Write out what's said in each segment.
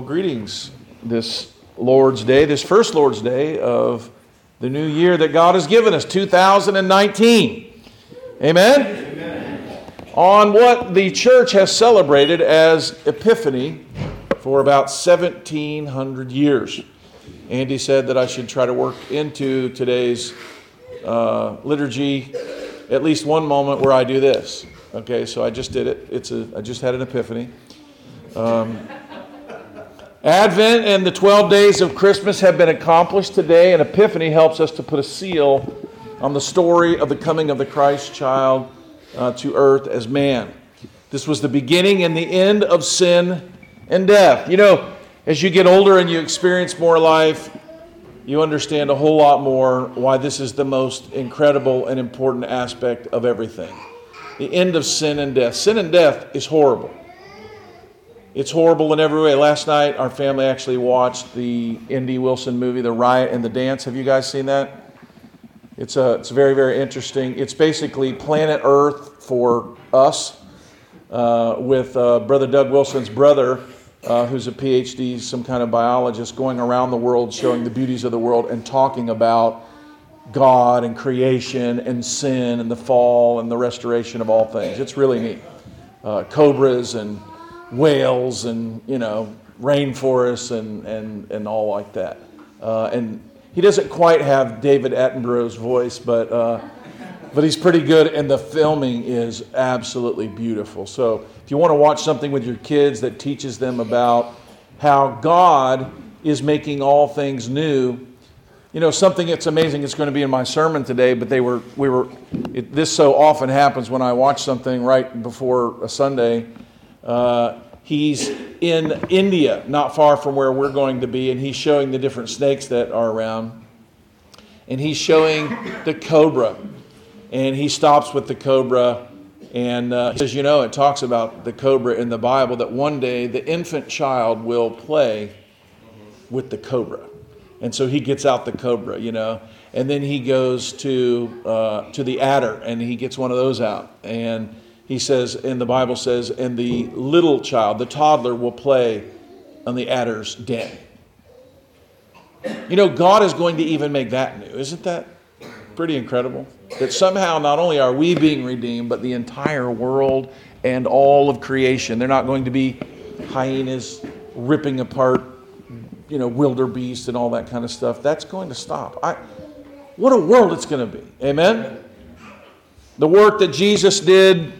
Well, greetings this Lord's Day, this first Lord's Day of the new year that God has given us, 2019. Amen? On what the church has celebrated as Epiphany for about 1700 years. Andy said that I should try to work into today's uh, liturgy at least one moment where I do this. Okay, so I just did it. It's a, I just had an epiphany. Advent and the 12 days of Christmas have been accomplished today, and Epiphany helps us to put a seal on the story of the coming of the Christ child uh, to earth as man. This was the beginning and the end of sin and death. You know, as you get older and you experience more life, you understand a whole lot more why this is the most incredible and important aspect of everything. The end of sin and death. Sin and death is horrible. It's horrible in every way. Last night, our family actually watched the N.D. Wilson movie, The Riot and the Dance. Have you guys seen that? It's, a, it's very, very interesting. It's basically planet Earth for us uh, with uh, Brother Doug Wilson's brother, uh, who's a PhD, some kind of biologist, going around the world showing the beauties of the world and talking about God and creation and sin and the fall and the restoration of all things. It's really neat. Uh, cobras and whales and you know rainforests and and and all like that. Uh, and he doesn't quite have David Attenborough's voice, but uh, but he's pretty good, and the filming is absolutely beautiful. So if you want to watch something with your kids that teaches them about how God is making all things new. You know, something that's amazing. It's going to be in my sermon today, but they were, we were, it, this so often happens when I watch something right before a Sunday. Uh, he's in India, not far from where we're going to be, and he's showing the different snakes that are around. And he's showing the cobra. And he stops with the cobra and uh, he says, You know, it talks about the cobra in the Bible that one day the infant child will play with the cobra. And so he gets out the cobra, you know, and then he goes to, uh, to the adder and he gets one of those out. And he says, and the Bible says, and the little child, the toddler, will play on the adder's den. You know, God is going to even make that new. Isn't that pretty incredible? That somehow not only are we being redeemed, but the entire world and all of creation. They're not going to be hyenas ripping apart, you know, wildebeest and all that kind of stuff. That's going to stop. I, what a world it's going to be. Amen? The work that Jesus did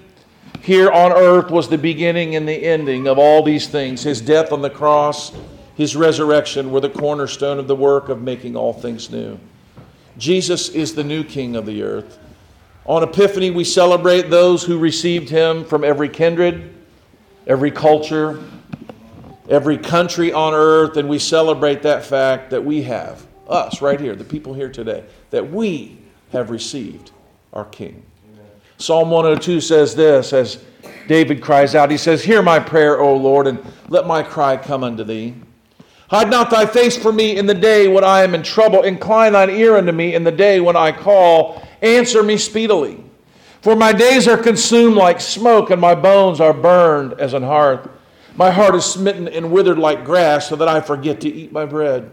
here on earth was the beginning and the ending of all these things. His death on the cross, his resurrection were the cornerstone of the work of making all things new. Jesus is the new king of the earth. On Epiphany, we celebrate those who received him from every kindred, every culture, every country on earth, and we celebrate that fact that we have, us right here, the people here today, that we have received our king. Psalm 102 says this as David cries out, he says, Hear my prayer, O Lord, and let my cry come unto thee. Hide not thy face from me in the day when I am in trouble. Incline thine ear unto me in the day when I call. Answer me speedily. For my days are consumed like smoke, and my bones are burned as an hearth. My heart is smitten and withered like grass, so that I forget to eat my bread.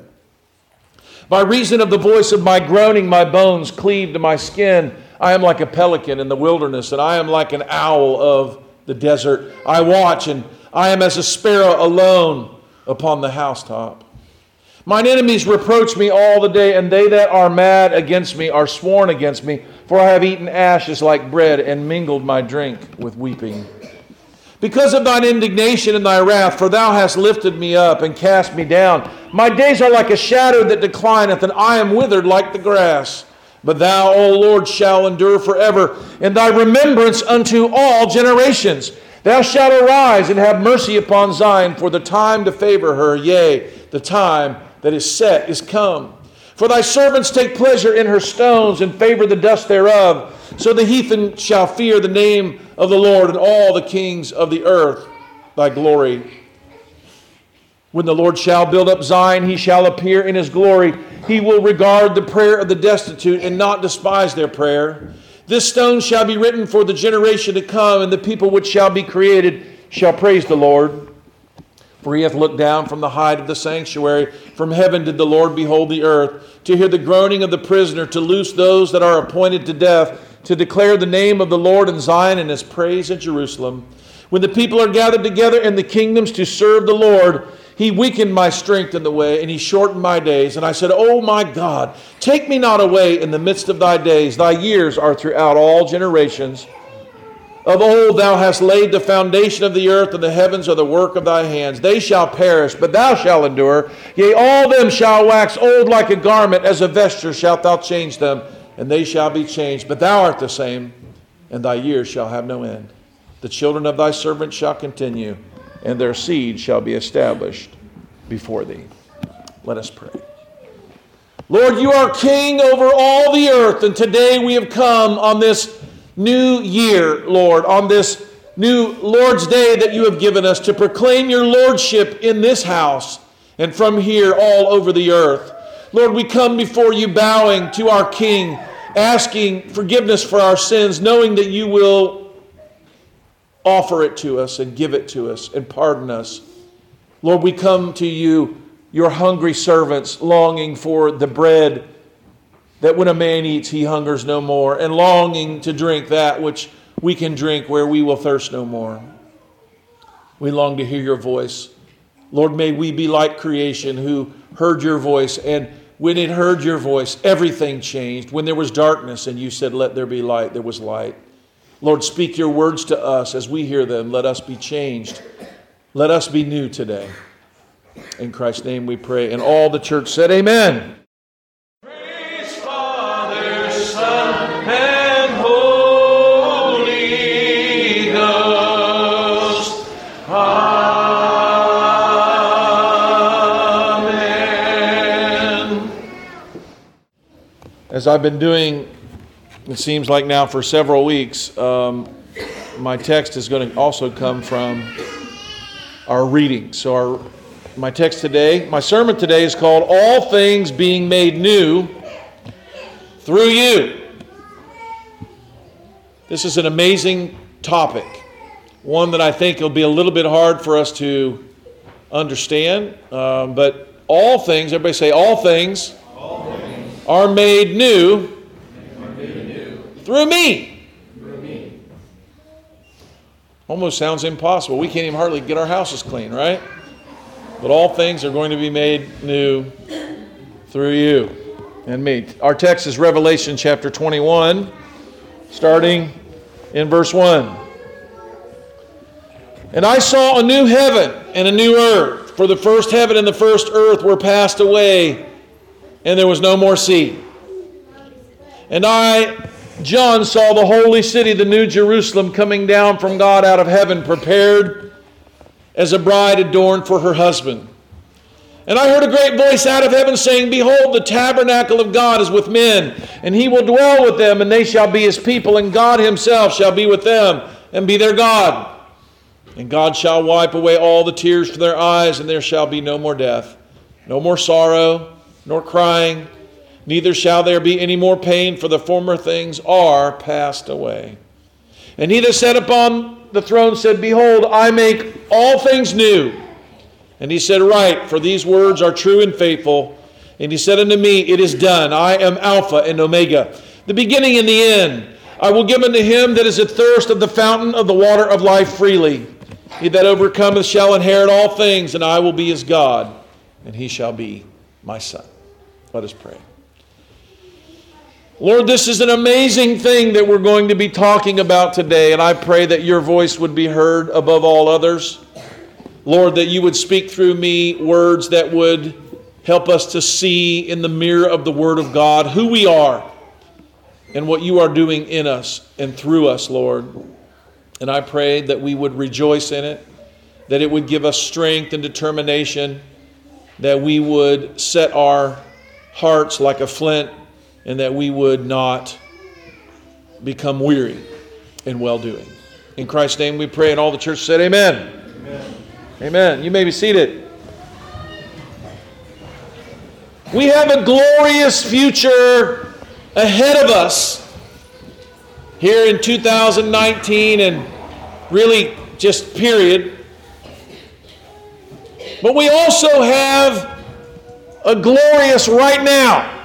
By reason of the voice of my groaning, my bones cleave to my skin. I am like a pelican in the wilderness, and I am like an owl of the desert. I watch, and I am as a sparrow alone upon the housetop. Mine enemies reproach me all the day, and they that are mad against me are sworn against me. For I have eaten ashes like bread, and mingled my drink with weeping. Because of thine indignation and thy wrath, for thou hast lifted me up and cast me down. My days are like a shadow that declineth, and I am withered like the grass. But thou, O Lord, shall endure forever, and thy remembrance unto all generations. Thou shalt arise and have mercy upon Zion, for the time to favor her, yea, the time that is set is come. For thy servants take pleasure in her stones and favor the dust thereof. So the heathen shall fear the name of the Lord and all the kings of the earth thy glory. When the Lord shall build up Zion, he shall appear in his glory. He will regard the prayer of the destitute and not despise their prayer. This stone shall be written for the generation to come, and the people which shall be created shall praise the Lord. For he hath looked down from the height of the sanctuary. From heaven did the Lord behold the earth, to hear the groaning of the prisoner, to loose those that are appointed to death, to declare the name of the Lord in Zion and his praise in Jerusalem. When the people are gathered together in the kingdoms to serve the Lord, he weakened my strength in the way, and he shortened my days. And I said, Oh my God, take me not away in the midst of thy days. Thy years are throughout all generations. Of old thou hast laid the foundation of the earth, and the heavens are the work of thy hands. They shall perish, but thou shalt endure. Yea, all them shall wax old like a garment, as a vesture shalt thou change them, and they shall be changed. But thou art the same, and thy years shall have no end. The children of thy servant shall continue, and their seed shall be established before thee. Let us pray. Lord, you are king over all the earth, and today we have come on this new year, Lord, on this new Lord's Day that you have given us to proclaim your Lordship in this house and from here all over the earth. Lord, we come before you bowing to our King, asking forgiveness for our sins, knowing that you will offer it to us and give it to us and pardon us. Lord, we come to you, your hungry servants, longing for the bread that when a man eats, he hungers no more, and longing to drink that which we can drink where we will thirst no more. We long to hear your voice. Lord, may we be like creation who heard your voice, and when it heard your voice, everything changed. When there was darkness and you said, Let there be light, there was light. Lord, speak your words to us as we hear them. Let us be changed. Let us be new today. In Christ's name we pray. And all the church said, Amen. As I've been doing, it seems like now for several weeks, um, my text is going to also come from our reading. So, our, my text today, my sermon today is called All Things Being Made New Through You. This is an amazing topic, one that I think will be a little bit hard for us to understand, um, but all things, everybody say, all things are made new, through me. Almost sounds impossible. We can't even hardly get our houses clean, right? But all things are going to be made new through you and me. Our text is Revelation chapter 21, starting in verse 1. And I saw a new heaven and a new earth, for the first heaven and the first earth were passed away and there was no more sea. And I, John, saw the holy city, the new Jerusalem, coming down from God out of heaven, prepared as a bride adorned for her husband. And I heard a great voice out of heaven saying, Behold, the tabernacle of God is with men, and he will dwell with them, and they shall be his people, and God himself shall be with them, and be their God. And God shall wipe away all the tears from their eyes, and there shall be no more death, no more sorrow nor crying, neither shall there be any more pain, for the former things are passed away. And he that sat upon the throne said, Behold, I make all things new. And he said, Right, for these words are true and faithful. And he said unto me, It is done. I am Alpha and Omega, the beginning and the end. I will give unto him that is athirst of the fountain of the water of life freely. He that overcometh shall inherit all things, and I will be his God, and he shall be my son. Let us pray. Lord, this is an amazing thing that we're going to be talking about today, and I pray that your voice would be heard above all others. Lord, that you would speak through me words that would help us to see in the mirror of the Word of God who we are and what you are doing in us and through us, Lord. And I pray that we would rejoice in it, that it would give us strength and determination, that we would set our hearts like a flint and that we would not become weary in well doing. In Christ's name we pray, and all the church said, Amen. Amen. Amen. You may be seated. We have a glorious future ahead of us here in 2019 and really just period. But we also have a glorious right now.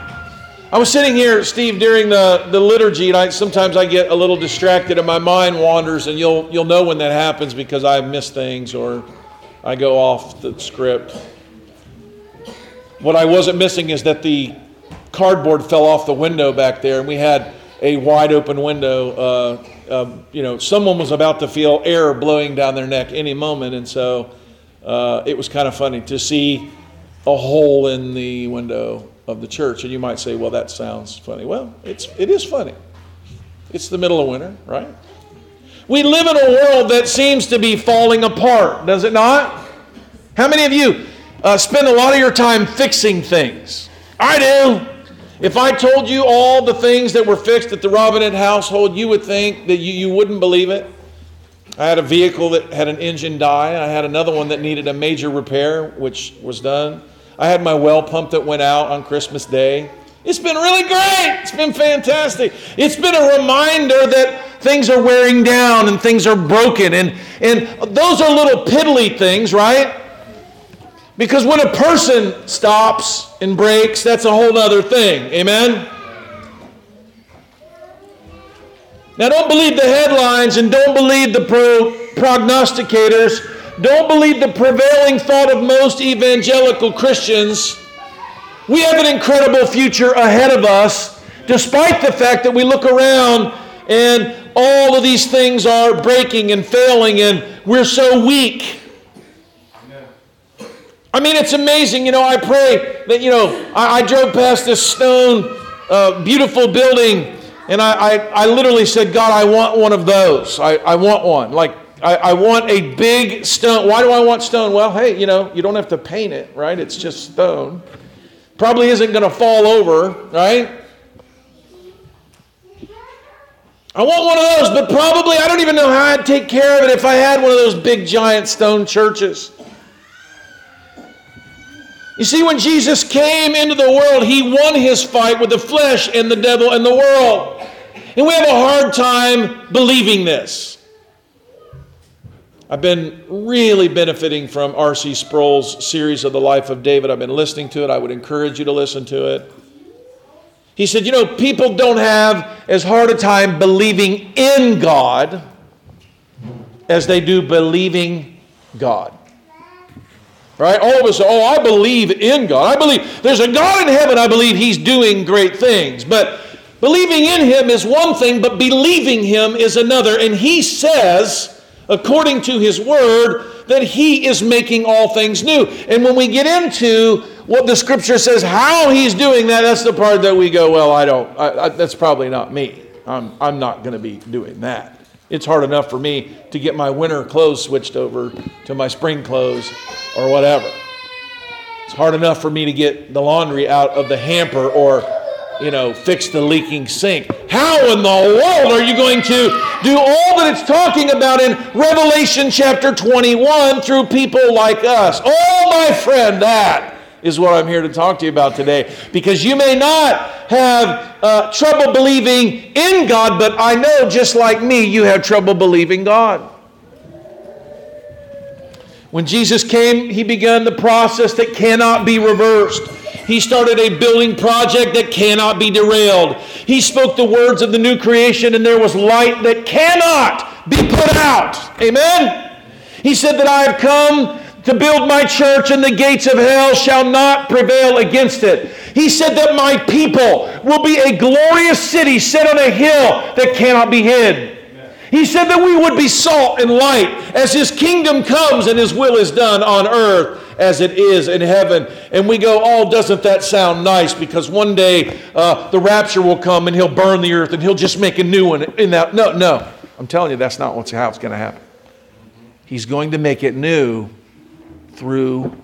I was sitting here, Steve, during the, the liturgy, and I, sometimes I get a little distracted and my mind wanders, and you'll, you'll know when that happens because I miss things or I go off the script. What I wasn't missing is that the cardboard fell off the window back there, and we had a wide open window. Uh, uh, you know, someone was about to feel air blowing down their neck any moment, and so uh, it was kind of funny to see a hole in the window of the church. And you might say, well, that sounds funny. Well, it's, it is funny. It's the middle of winter, right? We live in a world that seems to be falling apart, does it not? How many of you uh, spend a lot of your time fixing things? I do. If I told you all the things that were fixed at the Robinette household, you would think that you, you wouldn't believe it. I had a vehicle that had an engine die. I had another one that needed a major repair, which was done. I had my well pump that went out on Christmas Day. It's been really great. It's been fantastic. It's been a reminder that things are wearing down and things are broken. And, and those are little piddly things, right? Because when a person stops and breaks, that's a whole other thing. Amen? Now, don't believe the headlines and don't believe the pro- prognosticators don't believe the prevailing thought of most evangelical Christians. We have an incredible future ahead of us, despite the fact that we look around and all of these things are breaking and failing and we're so weak. I mean, it's amazing. You know, I pray that, you know, I, I drove past this stone, uh, beautiful building, and I, I, I, literally said, God, I want one of those. I, I want one. Like, I, I, want a big stone. Why do I want stone? Well, hey, you know, you don't have to paint it, right? It's just stone. Probably isn't going to fall over, right? I want one of those, but probably I don't even know how I'd take care of it if I had one of those big giant stone churches. You see, when Jesus came into the world, he won his fight with the flesh and the devil and the world. And we have a hard time believing this. I've been really benefiting from R.C. Sproul's series of the life of David. I've been listening to it. I would encourage you to listen to it. He said, You know, people don't have as hard a time believing in God as they do believing God. Right? All of us, oh, I believe in God. I believe there's a God in heaven. I believe He's doing great things. But believing in Him is one thing, but believing Him is another. And He says, according to his word, that he is making all things new. And when we get into what the scripture says, how he's doing that, that's the part that we go, well, I don't, I, I, that's probably not me. I'm, I'm not going to be doing that. It's hard enough for me to get my winter clothes switched over to my spring clothes or whatever. It's hard enough for me to get the laundry out of the hamper or you know, fix the leaking sink. How in the world are you going to do all that it's talking about in Revelation chapter 21 through people like us? Oh, my friend, that is what I'm here to talk to you about today. Because you may not have uh, trouble believing in God, but I know just like me, you have trouble believing God. When Jesus came, he began the process that cannot be reversed. He started a building project that cannot be derailed. He spoke the words of the new creation, and there was light that cannot be put out. Amen? He said that I have come to build my church, and the gates of hell shall not prevail against it. He said that my people will be a glorious city set on a hill that cannot be hid. He said that we would be salt and light as His kingdom comes and His will is done on earth as it is in heaven. And we go, oh, doesn't that sound nice? Because one day uh, the rapture will come and He'll burn the earth and He'll just make a new one in that. No, no. I'm telling you, that's not what's how it's going to happen. He's going to make it new through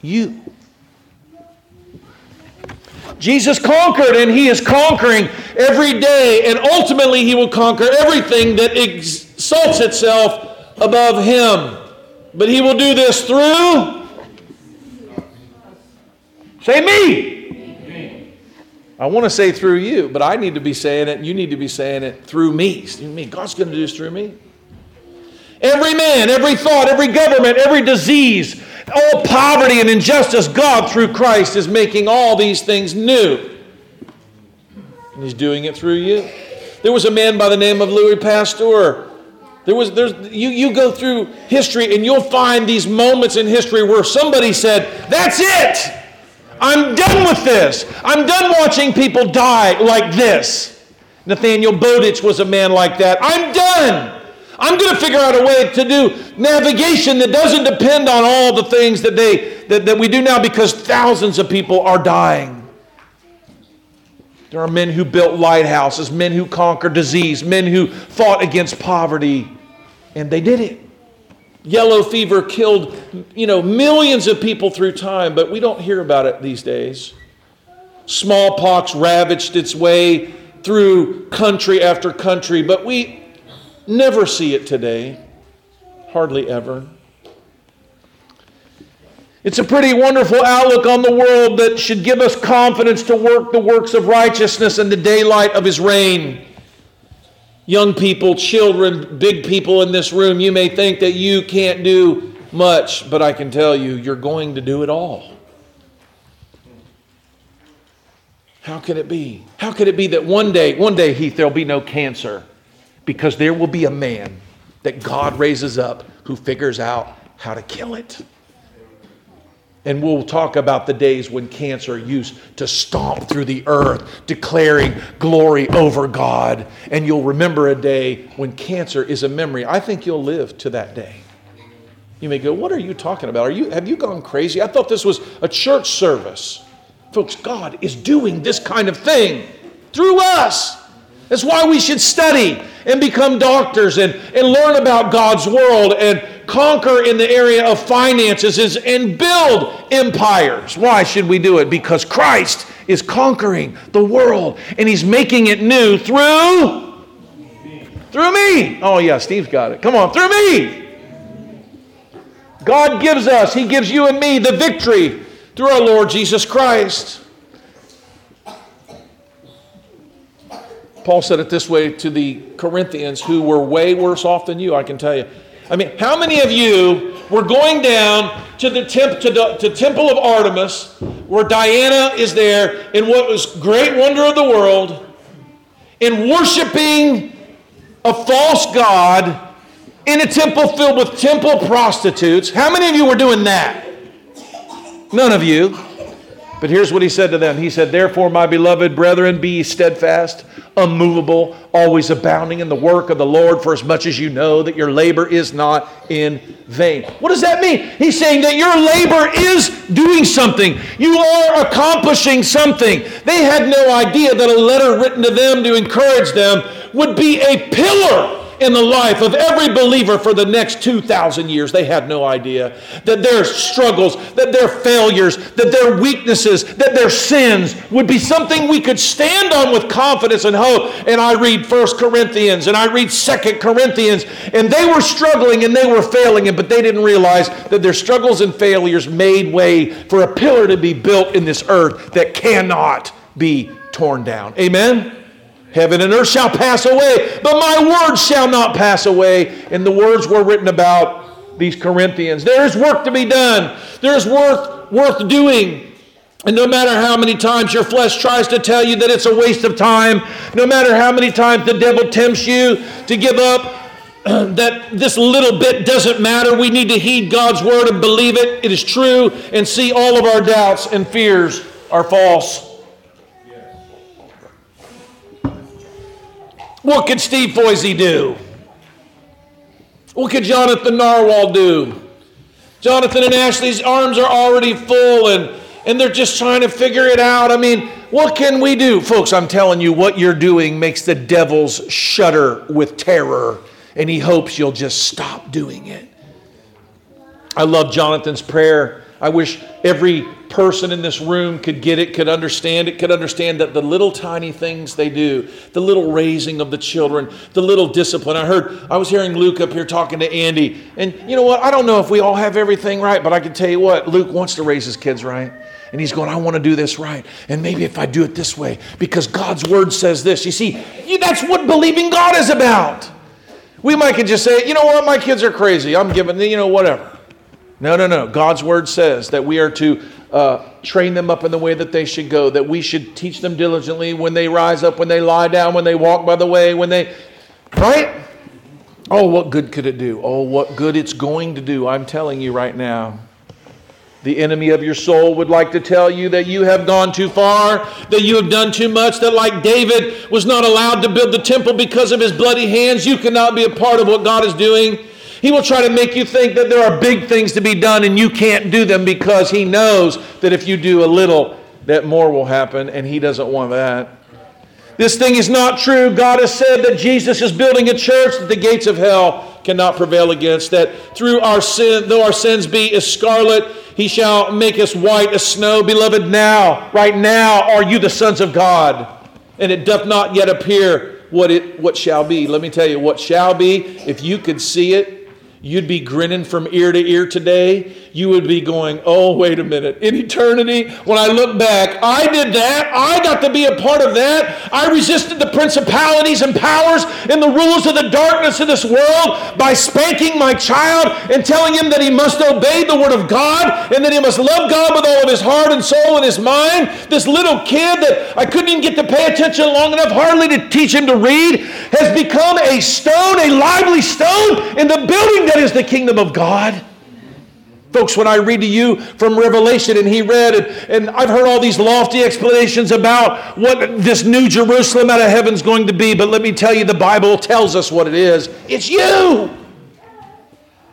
you. Jesus conquered, and He is conquering every day, and ultimately He will conquer everything that exalts itself above Him. But He will do this through. Say me. I want to say through you, but I need to be saying it, and you need to be saying it through me. me. God's going to do this through me. Every man, every thought, every government, every disease, all poverty and injustice, God through Christ is making all these things new. And He's doing it through you. There was a man by the name of Louis Pasteur. There was, there's, you, you go through history and you'll find these moments in history where somebody said, That's it! I'm done with this. I'm done watching people die like this. Nathaniel Bowditch was a man like that. I'm done. I'm going to figure out a way to do navigation that doesn't depend on all the things that, they, that, that we do now because thousands of people are dying. There are men who built lighthouses, men who conquered disease, men who fought against poverty, and they did it. Yellow fever killed, you know, millions of people through time, but we don't hear about it these days. Smallpox ravaged its way through country after country, but we Never see it today, hardly ever. It's a pretty wonderful outlook on the world that should give us confidence to work the works of righteousness in the daylight of His reign. Young people, children, big people in this room, you may think that you can't do much, but I can tell you, you're going to do it all. How can it be? How could it be that one day, one day, Heath, there'll be no cancer? Because there will be a man that God raises up who figures out how to kill it. And we'll talk about the days when cancer used to stomp through the earth, declaring glory over God. And you'll remember a day when cancer is a memory. I think you'll live to that day. You may go, What are you talking about? Are you, have you gone crazy? I thought this was a church service. Folks, God is doing this kind of thing through us. That's why we should study and become doctors and, and learn about God's world and conquer in the area of finances and build empires. Why should we do it? Because Christ is conquering the world and he's making it new through through me. Oh yeah, Steve's got it. Come on, through me. God gives us, he gives you and me the victory through our Lord Jesus Christ. Paul said it this way to the Corinthians who were way worse off than you, I can tell you. I mean, how many of you were going down to the, temp, to the to temple of Artemis, where Diana is there, in what was great wonder of the world, in worshiping a false god in a temple filled with temple prostitutes? How many of you were doing that? None of you. But here's what he said to them He said, Therefore, my beloved brethren, be steadfast, unmovable, always abounding in the work of the Lord, for as much as you know that your labor is not in vain. What does that mean? He's saying that your labor is doing something, you are accomplishing something. They had no idea that a letter written to them to encourage them would be a pillar in the life of every believer for the next 2,000 years. They had no idea that their struggles, that their failures, that their weaknesses, that their sins would be something we could stand on with confidence and hope. And I read First Corinthians and I read Second Corinthians, and they were struggling and they were failing, but they didn't realize that their struggles and failures made way for a pillar to be built in this earth that cannot be torn down. Amen? Heaven and earth shall pass away, but my words shall not pass away. And the words were written about these Corinthians. There is work to be done. There is worth worth doing. And no matter how many times your flesh tries to tell you that it's a waste of time, no matter how many times the devil tempts you to give up, that this little bit doesn't matter. We need to heed God's word and believe it. It is true and see all of our doubts and fears are false. What could Steve Foisey do? What could Jonathan Narwhal do? Jonathan and Ashley's arms are already full and, and they're just trying to figure it out. I mean, what can we do? Folks, I'm telling you, what you're doing makes the devils shudder with terror and he hopes you'll just stop doing it. I love Jonathan's prayer. I wish every person in this room could get it, could understand it, could understand that the little tiny things they do, the little raising of the children, the little discipline. I heard, I was hearing Luke up here talking to Andy, and you know what? I don't know if we all have everything right, but I can tell you what, Luke wants to raise his kids right. And he's going, I want to do this right. And maybe if I do it this way, because God's word says this. You see, that's what believing God is about. We might could just say, you know what, my kids are crazy. I'm giving, you know, whatever. No, no, no. God's word says that we are to uh, train them up in the way that they should go, that we should teach them diligently when they rise up, when they lie down, when they walk by the way, when they, right? Oh, what good could it do? Oh, what good it's going to do. I'm telling you right now. The enemy of your soul would like to tell you that you have gone too far, that you have done too much, that like David was not allowed to build the temple because of his bloody hands, you cannot be a part of what God is doing. He will try to make you think that there are big things to be done and you can't do them because he knows that if you do a little, that more will happen, and he doesn't want that. This thing is not true. God has said that Jesus is building a church that the gates of hell cannot prevail against, that through our sin, though our sins be as scarlet, he shall make us white as snow. Beloved, now, right now, are you the sons of God. And it doth not yet appear what it what shall be. Let me tell you, what shall be, if you could see it, You'd be grinning from ear to ear today. You would be going, oh, wait a minute. In eternity, when I look back, I did that. I got to be a part of that. I resisted the principalities and powers and the rulers of the darkness of this world by spanking my child and telling him that he must obey the word of God and that he must love God with all of his heart and soul and his mind. This little kid that I couldn't even get to pay attention long enough hardly to teach him to read has become a stone, a lively stone in the building that is the kingdom of God. Folks, when I read to you from Revelation, and he read, and, and I've heard all these lofty explanations about what this new Jerusalem out of heaven is going to be, but let me tell you, the Bible tells us what it is. It's you.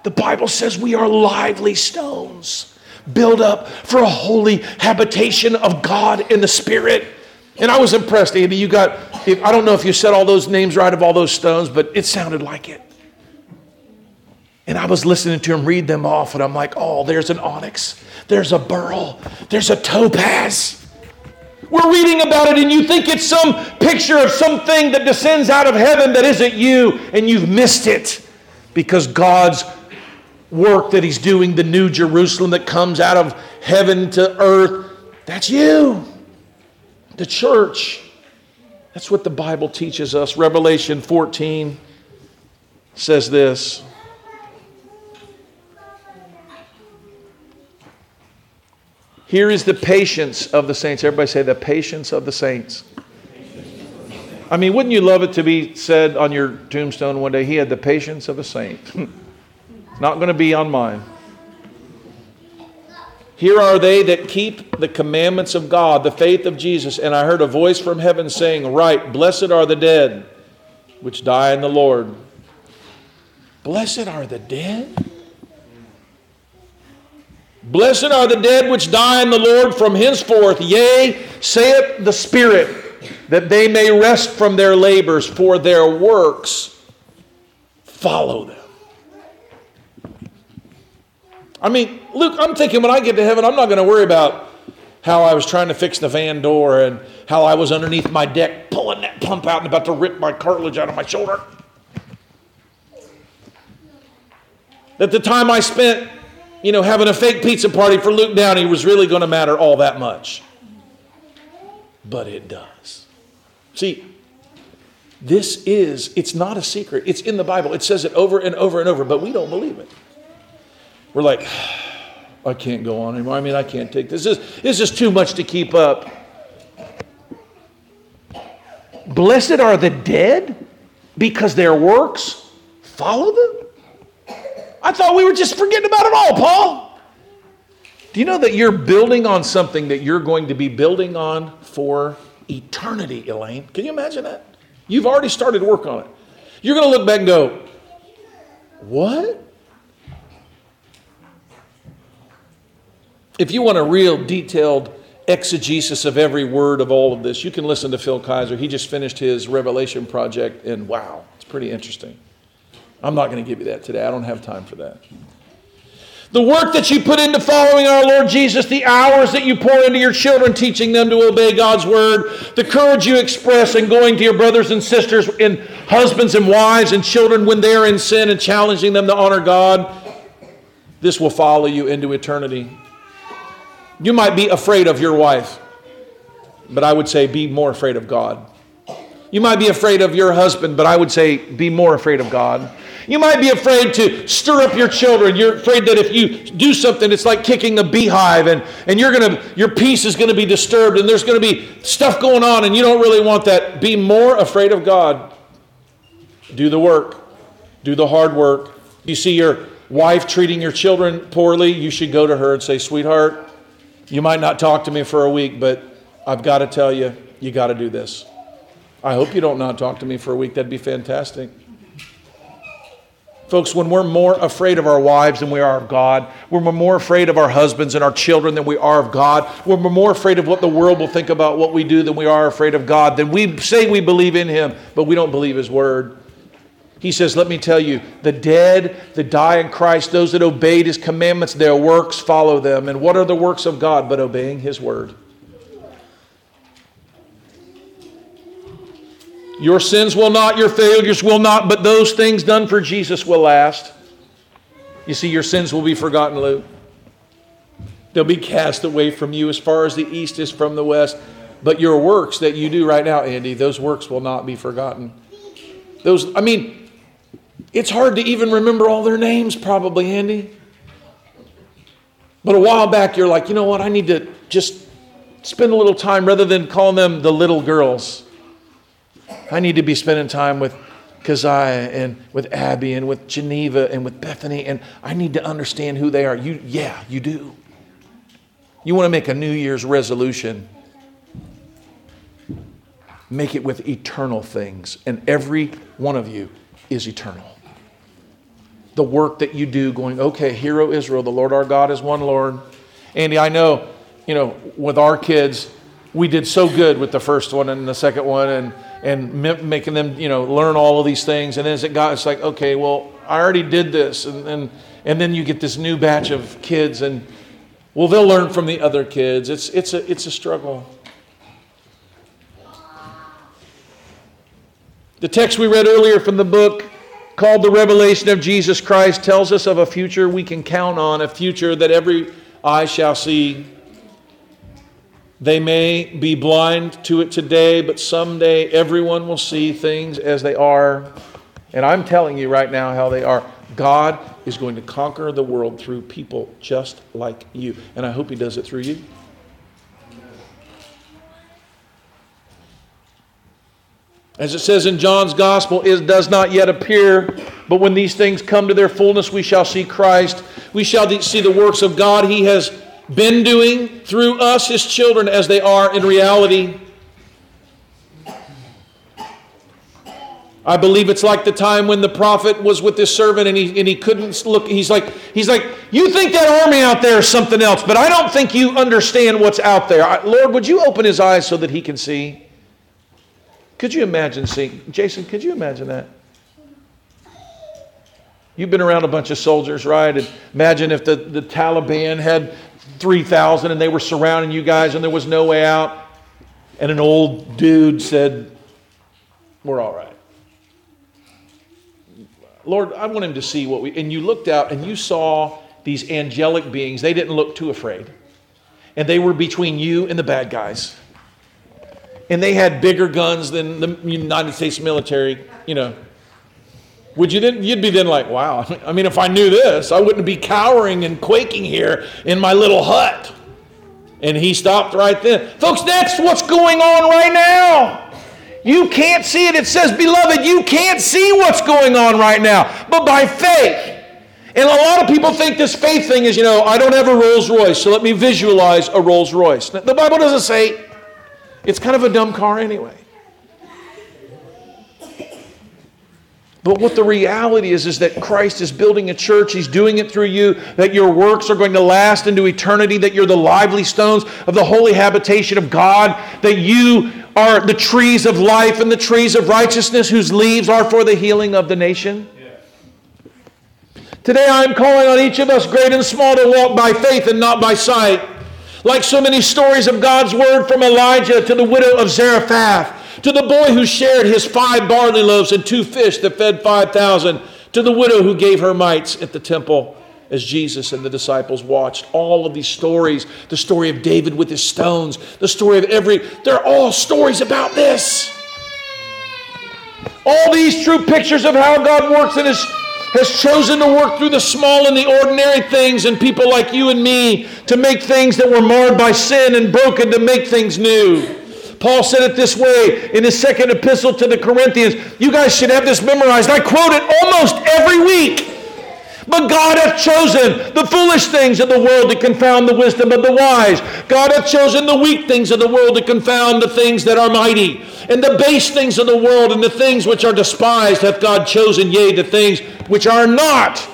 The Bible says we are lively stones, built up for a holy habitation of God in the Spirit. And I was impressed, Andy. You got, I don't know if you said all those names right of all those stones, but it sounded like it. And I was listening to him read them off, and I'm like, oh, there's an onyx, there's a beryl, there's a topaz. We're reading about it, and you think it's some picture of something that descends out of heaven that isn't you, and you've missed it because God's work that He's doing, the new Jerusalem that comes out of heaven to earth, that's you, the church. That's what the Bible teaches us. Revelation 14 says this. Here is the patience of the saints. Everybody say the patience of the saints. I mean, wouldn't you love it to be said on your tombstone one day, he had the patience of a saint? not going to be on mine. Here are they that keep the commandments of God, the faith of Jesus. And I heard a voice from heaven saying, Right, blessed are the dead which die in the Lord. Blessed are the dead? Blessed are the dead which die in the Lord from henceforth. Yea, saith the Spirit, that they may rest from their labors, for their works follow them. I mean, Luke, I'm thinking when I get to heaven, I'm not going to worry about how I was trying to fix the van door and how I was underneath my deck pulling that pump out and about to rip my cartilage out of my shoulder. That the time I spent you know, having a fake pizza party for Luke Downey was really going to matter all that much. But it does. See, this is, it's not a secret. It's in the Bible. It says it over and over and over, but we don't believe it. we're like, I can't go on anymore. I mean, I can't take this. This is, this is too much to keep up. Blessed are the dead because their works follow them. I thought we were just forgetting about it all, Paul. Do you know that you're building on something that you're going to be building on for eternity, Elaine? Can you imagine that? You've already started work on it. You're going to look back and go, What? If you want a real detailed exegesis of every word of all of this, you can listen to Phil Kayser. He just finished his Revelation project, and wow, it's pretty interesting. I'm not going to give you that today. I don't have time for that. The work that you put into following our Lord Jesus, the hours that you pour into your children, teaching them to obey God's word, the courage you express in going to your brothers and sisters, and husbands and wives and children when they are in sin and challenging them to honor God, this will follow you into eternity. You might be afraid of your wife, but I would say be more afraid of God. You might be afraid of your husband, but I would say be more afraid of God. You might be afraid to stir up your children. You're afraid that if you do something, it's like kicking a beehive and, and you're gonna your peace is gonna be disturbed and there's gonna be stuff going on and you don't really want that. Be more afraid of God. Do the work. Do the hard work. You see your wife treating your children poorly, you should go to her and say, Sweetheart, you might not talk to me for a week, but I've got to tell you, you got to do this. I hope you don't not talk to me for a week. That'd be fantastic. Folks, when we're more afraid of our wives than we are of God, when we're more afraid of our husbands and our children than we are of God, when we're more afraid of what the world will think about what we do than we are afraid of God, then we say we believe in Him, but we don't believe His Word. He says, Let me tell you, the dead that die in Christ, those that obeyed His commandments, their works follow them. And what are the works of God but obeying His Word? Your sins will not, your failures will not, but those things done for Jesus will last. You see, your sins will be forgotten, Luke. They'll be cast away from you as far as the east is from the west. But your works that you do right now, Andy, those works will not be forgotten. Those, I mean, it's hard to even remember all their names, probably, Andy. But a while back, you're like, you know what? I need to just spend a little time rather than calling them the little girls. I need to be spending time with Keziah and with Abby and with Geneva and with Bethany, and I need to understand who they are. You, yeah, you do. You want to make a New Year's resolution. Make it with eternal things, and every one of you is eternal. The work that you do, going, okay, hero Israel, the Lord our God is one Lord. Andy, I know, you know, with our kids, we did so good with the first one and the second one, and and making them, you know, learn all of these things. And as it got, it's like, okay, well, I already did this. And, and, and then you get this new batch of kids, and well, they'll learn from the other kids. It's, it's, a, it's a struggle. The text we read earlier from the book called The Revelation of Jesus Christ tells us of a future we can count on, a future that every eye shall see. They may be blind to it today, but someday everyone will see things as they are. And I'm telling you right now how they are. God is going to conquer the world through people just like you. And I hope He does it through you. As it says in John's gospel, it does not yet appear, but when these things come to their fullness, we shall see Christ. We shall see the works of God. He has been doing through us, his children, as they are in reality. I believe it's like the time when the prophet was with his servant and he, and he couldn't look. He's like, he's like, you think that army out there is something else, but I don't think you understand what's out there. I, Lord, would you open his eyes so that he can see? Could you imagine seeing, Jason, could you imagine that? You've been around a bunch of soldiers, right? And imagine if the, the Taliban had 3,000 and they were surrounding you guys and there was no way out. And an old dude said, We're all right. Lord, I want him to see what we. And you looked out and you saw these angelic beings. They didn't look too afraid. And they were between you and the bad guys. And they had bigger guns than the United States military, you know. Would you then, you'd be then like, wow, I mean, if I knew this, I wouldn't be cowering and quaking here in my little hut. And he stopped right then. Folks, that's what's going on right now. You can't see it. It says, beloved, you can't see what's going on right now, but by faith. And a lot of people think this faith thing is, you know, I don't have a Rolls Royce, so let me visualize a Rolls Royce. The Bible doesn't say it's kind of a dumb car anyway. But what the reality is, is that Christ is building a church. He's doing it through you, that your works are going to last into eternity, that you're the lively stones of the holy habitation of God, that you are the trees of life and the trees of righteousness whose leaves are for the healing of the nation. Today I'm calling on each of us, great and small, to walk by faith and not by sight. Like so many stories of God's word from Elijah to the widow of Zarephath to the boy who shared his five barley loaves and two fish that fed 5,000, to the widow who gave her mites at the temple as Jesus and the disciples watched. All of these stories, the story of David with his stones, the story of every, they're all stories about this. All these true pictures of how God works and has, has chosen to work through the small and the ordinary things and people like you and me to make things that were marred by sin and broken to make things new. Paul said it this way in his second epistle to the Corinthians. You guys should have this memorized. I quote it almost every week. But God hath chosen the foolish things of the world to confound the wisdom of the wise. God hath chosen the weak things of the world to confound the things that are mighty. And the base things of the world and the things which are despised hath God chosen, yea, the things which are not,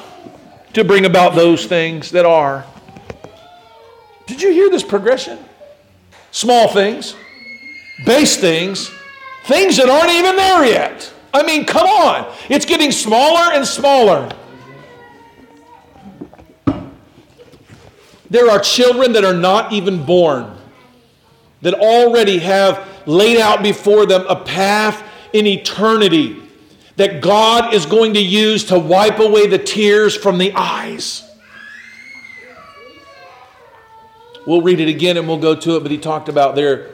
to bring about those things that are. Did you hear this progression? Small things, base things, things that aren't even there yet. I mean, come on. It's getting smaller and smaller. There are children that are not even born that already have laid out before them a path in eternity that God is going to use to wipe away the tears from the eyes. We'll read it again and we'll go to it, but he talked about there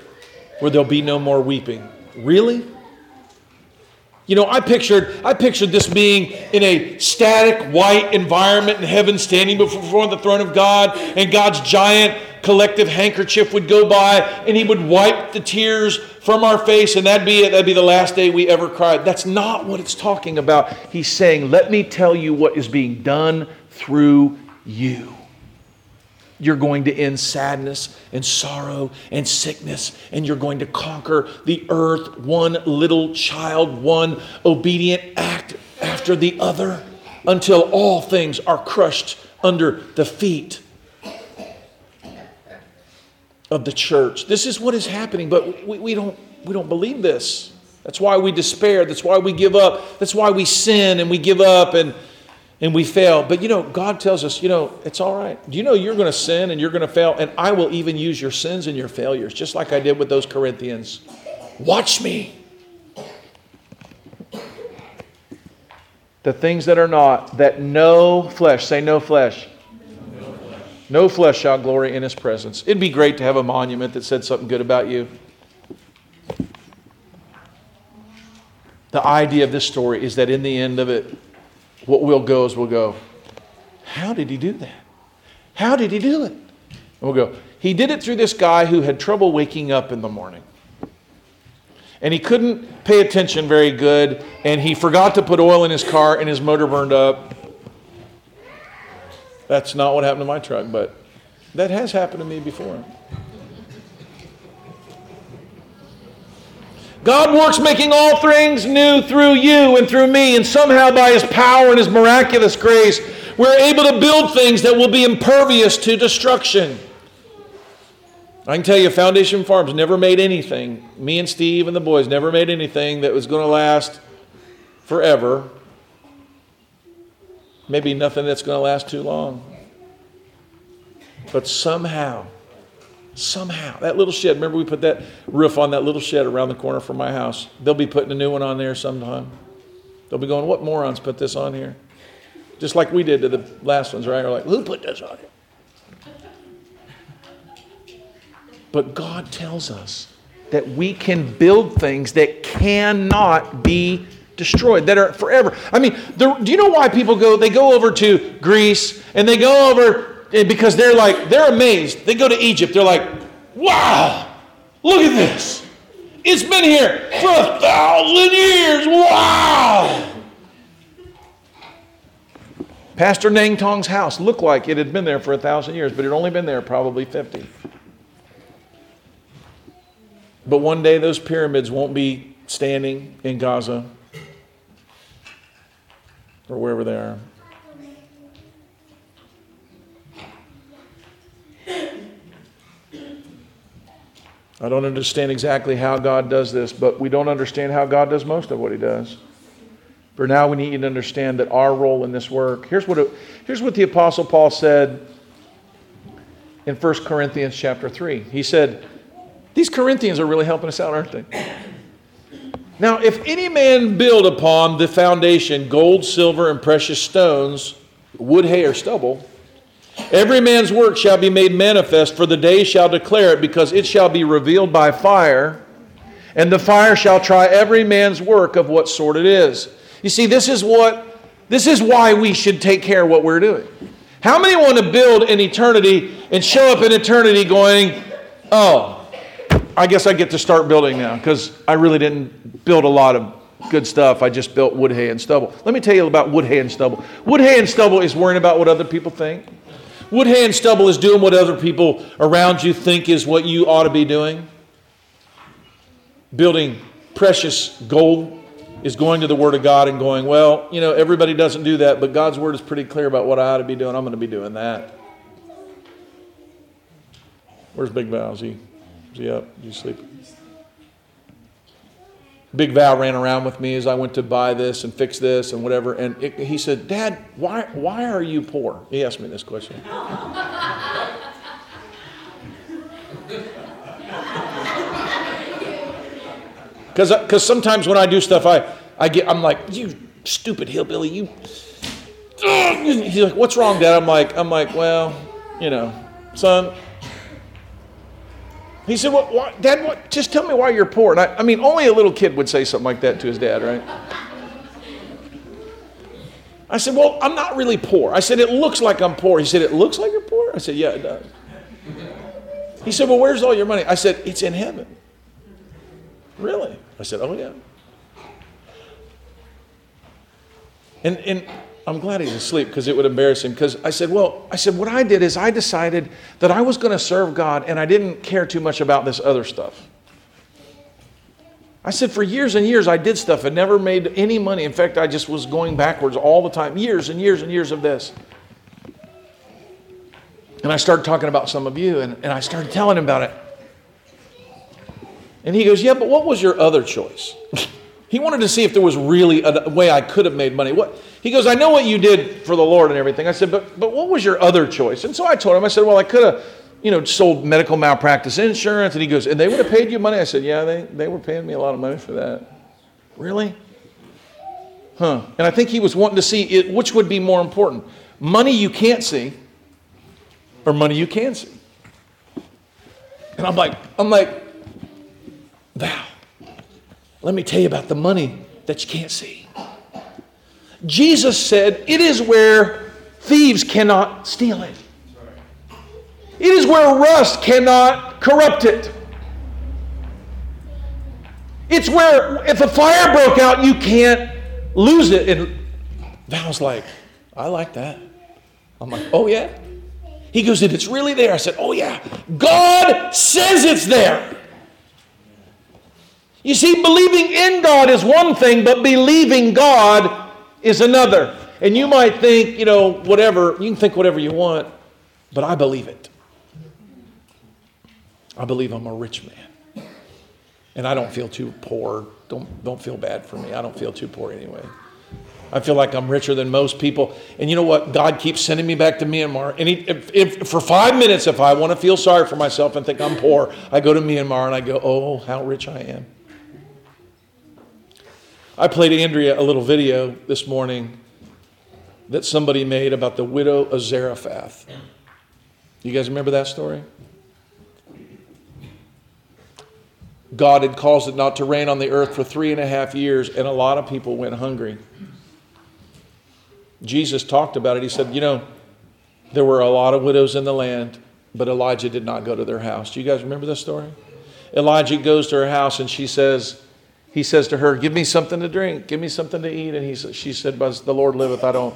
where there'll be no more weeping. Really? You know, I pictured, I pictured this being in a static white environment in heaven, standing before the throne of God, and God's giant collective handkerchief would go by, and He would wipe the tears from our face, and that'd be it. That'd be the last day we ever cried. That's not what it's talking about. He's saying, Let me tell you what is being done through you you're going to end sadness and sorrow and sickness, and you're going to conquer the earth one little child, one obedient act after the other, until all things are crushed under the feet of the church. This is what is happening, but we, we, don't, we don't believe this. That's why we despair. That's why we give up. That's why we sin and we give up and and we fail. But you know, God tells us, you know, it's all right. Do you know you're going to sin and you're going to fail? And I will even use your sins and your failures, just like I did with those Corinthians. Watch me. The things that are not, that no flesh, say no flesh. No flesh, no flesh shall glory in his presence. It'd be great to have a monument that said something good about you. The idea of this story is that in the end of it, what we'll go is we'll go. How did he do that? How did he do it? And we'll go, he did it through this guy who had trouble waking up in the morning. And he couldn't pay attention very good, and he forgot to put oil in his car, and his motor burned up. That's not what happened to my truck, but that has happened to me before. God works making all things new through you and through me, and somehow by His power and His miraculous grace, we're able to build things that will be impervious to destruction. I can tell you, Foundation Farms never made anything. Me and Steve and the boys never made anything that was going to last forever. Maybe nothing that's going to last too long. But somehow, Somehow, that little shed, remember we put that roof on that little shed around the corner from my house? They'll be putting a new one on there sometime. They'll be going, What morons put this on here? Just like we did to the last ones, right? We're like, Who put this on here? But God tells us that we can build things that cannot be destroyed, that are forever. I mean, do you know why people go? They go over to Greece and they go over Eh, because they're like, they're amazed. They go to Egypt, they're like, wow, look at this. It's been here for a thousand years. Wow. Pastor Nang Tong's house looked like it had been there for a thousand years, but it had only been there probably 50. But one day those pyramids won't be standing in Gaza or wherever they are. I don't understand exactly how God does this, but we don't understand how God does most of what He does. For now, we need to understand that our role in this work. Here's what, it, here's what the Apostle Paul said in 1 Corinthians chapter 3. He said, These Corinthians are really helping us out, aren't they? Now, if any man build upon the foundation gold, silver, and precious stones, wood, hay, or stubble, Every man's work shall be made manifest, for the day shall declare it, because it shall be revealed by fire, and the fire shall try every man's work of what sort it is. You see, this is what this is why we should take care of what we're doing. How many want to build an eternity and show up in eternity going, oh, I guess I get to start building now because I really didn't build a lot of good stuff. I just built wood, hay, and stubble. Let me tell you about wood, hay, and stubble. Wood, hay, and stubble is worrying about what other people think. Wood, hay, and stubble is doing what other people around you think is what you ought to be doing. Building precious gold is going to the Word of God and going, well, you know, everybody doesn't do that, but God's Word is pretty clear about what I ought to be doing. I'm going to be doing that. Where's Big Val? Is he, is he up? Is he sleeping? Big Val ran around with me as I went to buy this and fix this and whatever. And it, he said, Dad, why, why are you poor? He asked me this question. Because sometimes when I do stuff, I, I get, I'm like, you stupid hillbilly, you. He's like, what's wrong, Dad? I'm like, I'm like, well, you know, son, he said, well, why, Dad, what, just tell me why you're poor. And I, I mean, only a little kid would say something like that to his dad, right? I said, Well, I'm not really poor. I said, It looks like I'm poor. He said, It looks like you're poor? I said, Yeah, it does. He said, Well, where's all your money? I said, It's in heaven. Really? I said, Oh, yeah. And, and I'm glad he's asleep because it would embarrass him. Because I said, Well, I said, what I did is I decided that I was going to serve God and I didn't care too much about this other stuff. I said, for years and years, I did stuff and never made any money. In fact, I just was going backwards all the time, years and years and years of this. And I started talking about some of you and, and I started telling him about it. And he goes, Yeah, but what was your other choice? he wanted to see if there was really a way I could have made money. What? He goes, I know what you did for the Lord and everything. I said, but, but what was your other choice? And so I told him, I said, well, I could have, you know, sold medical malpractice insurance. And he goes, and they would have paid you money? I said, yeah, they, they were paying me a lot of money for that. Really? Huh. And I think he was wanting to see it, which would be more important money you can't see or money you can see. And I'm like, I'm like, Val, let me tell you about the money that you can't see. Jesus said, It is where thieves cannot steal it. It is where rust cannot corrupt it. It's where if a fire broke out, you can't lose it. And Val's like, I like that. I'm like, oh yeah? He goes, and it's really there. I said, oh yeah. God says it's there. You see, believing in God is one thing, but believing God is another. And you might think, you know, whatever, you can think whatever you want, but I believe it. I believe I'm a rich man. And I don't feel too poor. Don't, don't feel bad for me. I don't feel too poor anyway. I feel like I'm richer than most people. And you know what? God keeps sending me back to Myanmar. And he, if, if, for five minutes, if I want to feel sorry for myself and think I'm poor, I go to Myanmar and I go, oh, how rich I am. I played Andrea a little video this morning that somebody made about the widow of Zarephath. You guys remember that story? God had caused it not to rain on the earth for three and a half years, and a lot of people went hungry. Jesus talked about it. He said, You know, there were a lot of widows in the land, but Elijah did not go to their house. Do you guys remember this story? Elijah goes to her house and she says, he says to her, Give me something to drink, give me something to eat. And he, she said, But the Lord liveth, I don't,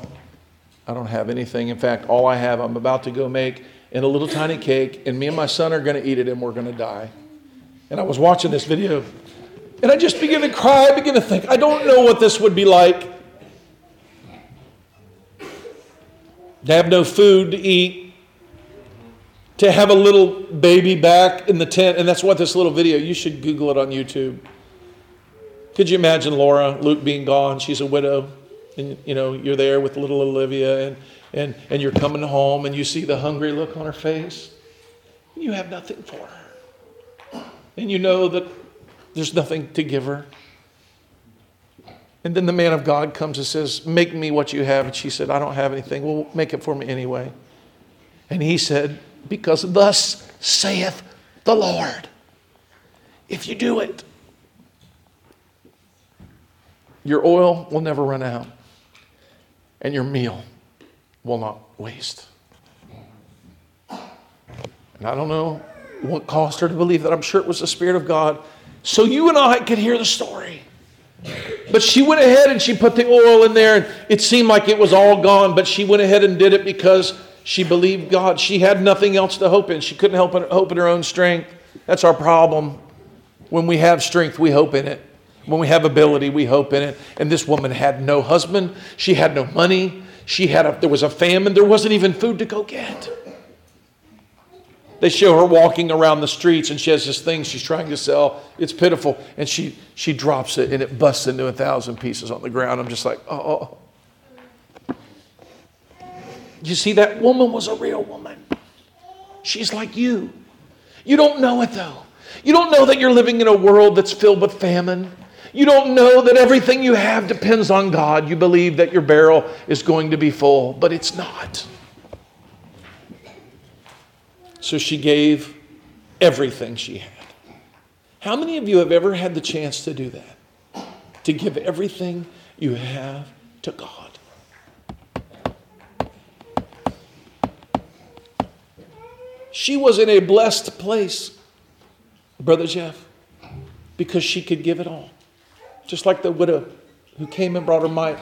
I don't have anything. In fact, all I have, I'm about to go make in a little tiny cake, and me and my son are going to eat it and we're going to die. And I was watching this video, and I just began to cry. I began to think, I don't know what this would be like to have no food to eat, to have a little baby back in the tent. And that's what this little video, you should Google it on YouTube. Could you imagine Laura, Luke being gone? She's a widow. And you know, you're there with little Olivia and, and, and you're coming home and you see the hungry look on her face. And you have nothing for her. And you know that there's nothing to give her. And then the man of God comes and says, Make me what you have. And she said, I don't have anything. Well, make it for me anyway. And he said, Because thus saith the Lord, if you do it, your oil will never run out, and your meal will not waste. And I don't know what caused her to believe that. I'm sure it was the Spirit of God. So you and I could hear the story. But she went ahead and she put the oil in there, and it seemed like it was all gone, but she went ahead and did it because she believed God. She had nothing else to hope in. She couldn't help hope in her own strength. That's our problem. When we have strength, we hope in it. When we have ability, we hope in it. And this woman had no husband. She had no money. She had a, there was a famine. There wasn't even food to go get. They show her walking around the streets and she has this thing she's trying to sell. It's pitiful. And she, she drops it and it busts into a thousand pieces on the ground. I'm just like, oh. You see, that woman was a real woman. She's like you. You don't know it though. You don't know that you're living in a world that's filled with famine. You don't know that everything you have depends on God. You believe that your barrel is going to be full, but it's not. So she gave everything she had. How many of you have ever had the chance to do that? To give everything you have to God? She was in a blessed place, Brother Jeff, because she could give it all. Just like the widow who came and brought her mite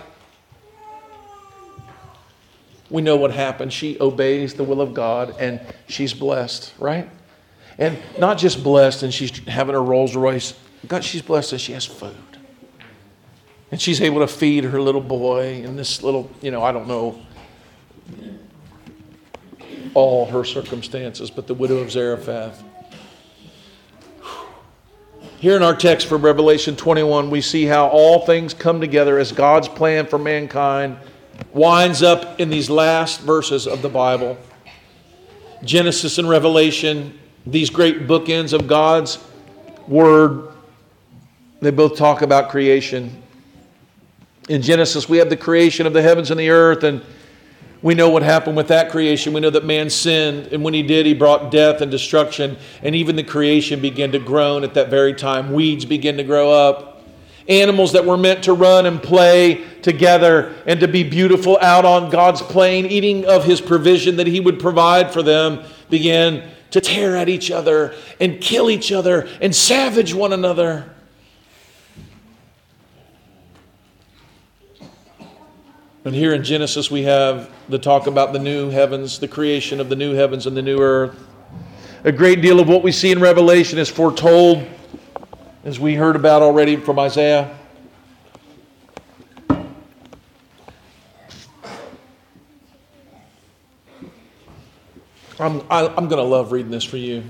we know what happened. She obeys the will of God and she's blessed, right? And not just blessed and she's having a Rolls Royce. God, she's blessed that she has food. And she's able to feed her little boy and this little, you know, I don't know all her circumstances, but the widow of Zarephath. Here in our text from Revelation 21, we see how all things come together as God's plan for mankind winds up in these last verses of the Bible. Genesis and Revelation, these great bookends of God's Word, they both talk about creation. In Genesis, we have the creation of the heavens and the earth, and we know what happened with that creation. We know that man sinned, and when he did, he brought death and destruction, and even the creation began to groan at that very time. Weeds began to grow up animals that were meant to run and play together and to be beautiful out on God's plain, eating of his provision that he would provide for them, began to tear at each other and kill each other and savage one another. And here in Genesis, we have the talk about the new heavens, the creation of the new heavens and the new earth. A great deal of what we see in Revelation is foretold as we heard about already from Isaiah. I'm, I, am i am going to love reading this for you.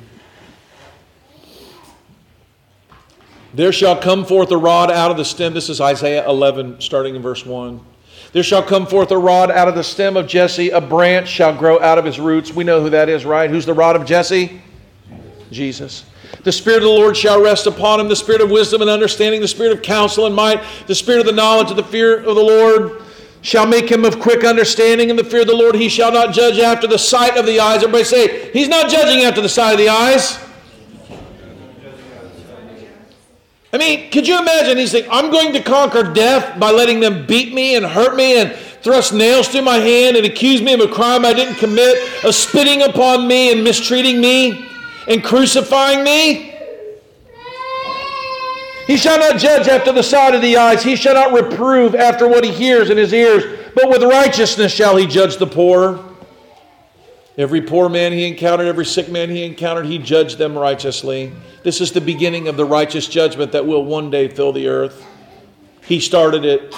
There shall come forth a rod out of the stem. This is Isaiah 11, starting in verse 1. There shall come forth a rod out of the stem of Jesse, a branch shall grow out of his roots. We know who that is, right? Who's the rod of Jesse? Jesus. The Spirit of the Lord shall rest upon him the Spirit of wisdom and understanding, the Spirit of counsel and might, the Spirit of the knowledge of the fear of the Lord shall make him of quick understanding in the fear of the Lord. He shall not judge after the sight of the eyes. Everybody say, He's not judging after the sight of the eyes. I mean, could you imagine? He's like, I'm going to conquer death by letting them beat me and hurt me and thrust nails through my hand and accuse me of a crime I didn't commit, of spitting upon me and mistreating me and crucifying me. He shall not judge after the sight of the eyes. He shall not reprove after what he hears in his ears. But with righteousness shall he judge the poor. Every poor man he encountered, every sick man he encountered, he judged them righteously. This is the beginning of the righteous judgment that will one day fill the earth. He started it.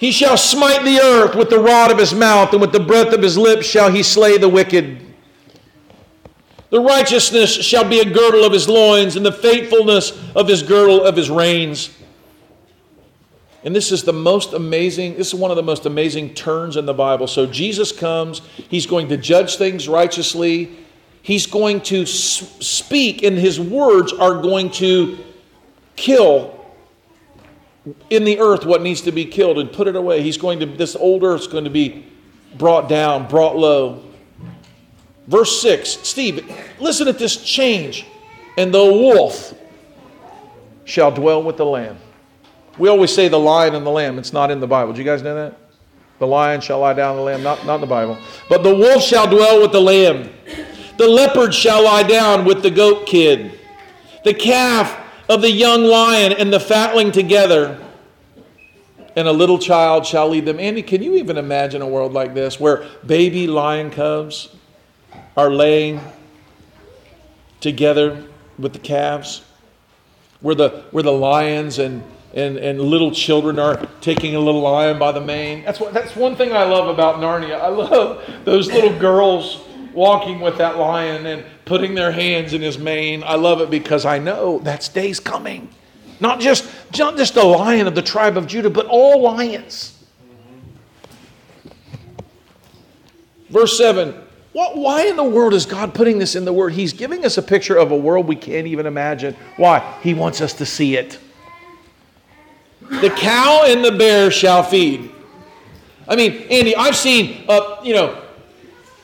He shall smite the earth with the rod of his mouth, and with the breath of his lips shall he slay the wicked. The righteousness shall be a girdle of his loins, and the faithfulness of his girdle of his reins. And this is the most amazing, this is one of the most amazing turns in the Bible. So Jesus comes, he's going to judge things righteously. He's going to speak, and his words are going to kill in the earth what needs to be killed and put it away. He's going to, this old earth's going to be brought down, brought low. Verse 6, Steve, listen at this change. And the wolf shall dwell with the lamb. We always say the lion and the lamb. It's not in the Bible. Do you guys know that? The lion shall lie down the lamb, not, not in the Bible. But the wolf shall dwell with the lamb. The leopard shall lie down with the goat kid. The calf of the young lion and the fatling together. And a little child shall lead them. Andy, can you even imagine a world like this where baby lion cubs are laying together with the calves? Where the, where the lions and and, and little children are taking a little lion by the mane. That's, what, that's one thing I love about Narnia. I love those little girls walking with that lion and putting their hands in his mane. I love it because I know that day's coming. Not just, not just the lion of the tribe of Judah, but all lions. Verse 7 what, why in the world is God putting this in the Word? He's giving us a picture of a world we can't even imagine. Why? He wants us to see it. The cow and the bear shall feed. I mean, Andy, I've seen, uh, you know,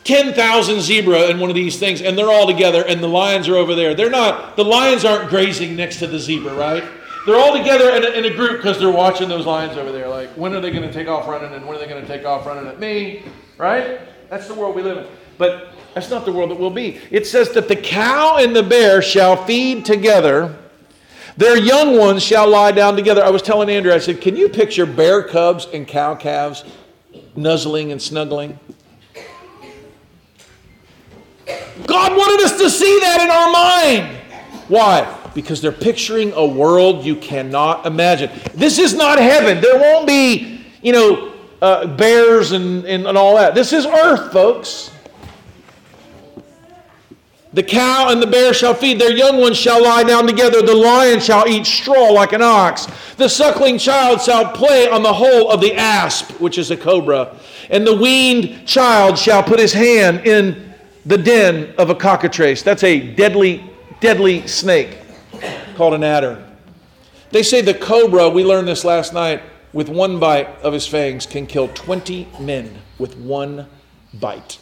10,000 zebra in one of these things, and they're all together, and the lions are over there. They're not, the lions aren't grazing next to the zebra, right? They're all together in a, in a group because they're watching those lions over there. Like, when are they going to take off running, and when are they going to take off running at me, right? That's the world we live in. But that's not the world that will be. It says that the cow and the bear shall feed together their young ones shall lie down together. I was telling Andrew, I said, Can you picture bear cubs and cow calves nuzzling and snuggling? God wanted us to see that in our mind. Why? Because they're picturing a world you cannot imagine. This is not heaven. There won't be, you know, uh, bears and, and, and all that. This is earth, folks. The cow and the bear shall feed, their young ones shall lie down together, the lion shall eat straw like an ox. The suckling child shall play on the hole of the asp, which is a cobra, and the weaned child shall put his hand in the den of a cockatrice. That's a deadly, deadly snake called an adder. They say the cobra, we learned this last night, with one bite of his fangs can kill 20 men with one bite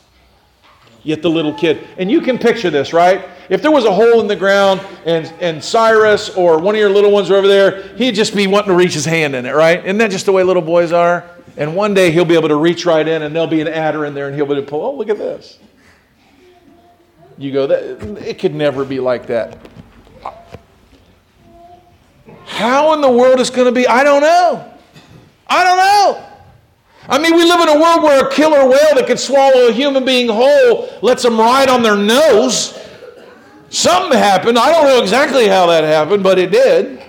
yet the little kid. And you can picture this, right? If there was a hole in the ground and, and Cyrus or one of your little ones are over there, he'd just be wanting to reach his hand in it, right? Isn't that just the way little boys are? And one day he'll be able to reach right in and there'll be an adder in there and he'll be able to pull, oh, look at this. You go, that, it could never be like that. How in the world is going to be? I don't know. I don't know. I mean, we live in a world where a killer whale that could swallow a human being whole lets them ride on their nose. Something happened. I don't know exactly how that happened, but it did.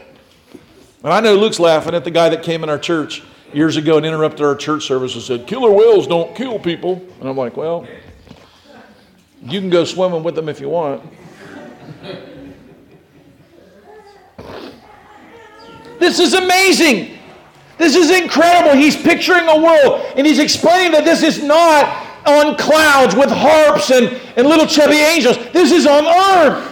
And I know Luke's laughing at the guy that came in our church years ago and interrupted our church service and said, Killer whales don't kill people. And I'm like, Well, you can go swimming with them if you want. This is amazing. This is incredible. He's picturing a world and he's explaining that this is not on clouds with harps and, and little chubby angels. This is on earth.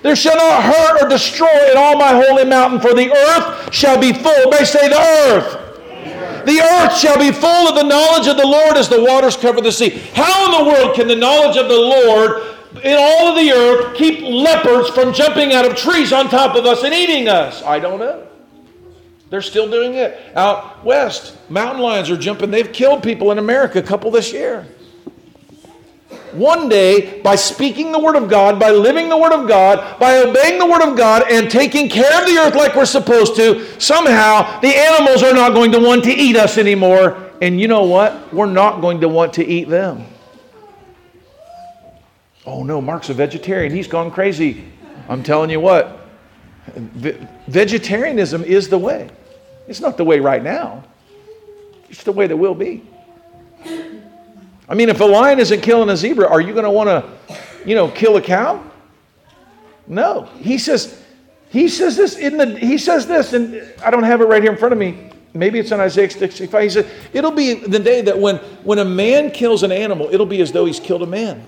There shall not hurt or destroy in all my holy mountain, for the earth shall be full. They say the earth. The earth shall be full of the knowledge of the Lord as the waters cover the sea. How in the world can the knowledge of the Lord in all of the earth keep leopards from jumping out of trees on top of us and eating us? I don't know. They're still doing it. Out west, mountain lions are jumping. They've killed people in America, a couple this year. One day, by speaking the Word of God, by living the Word of God, by obeying the Word of God, and taking care of the earth like we're supposed to, somehow the animals are not going to want to eat us anymore. And you know what? We're not going to want to eat them. Oh no, Mark's a vegetarian. He's gone crazy. I'm telling you what, vegetarianism is the way. It's not the way right now, it's the way that will be. I mean, if a lion isn't killing a zebra, are you going to want to, you know, kill a cow? No. He says, he says this in the, he says this, and I don't have it right here in front of me. Maybe it's in Isaiah 65. He said, it'll be the day that when, when a man kills an animal, it'll be as though he's killed a man.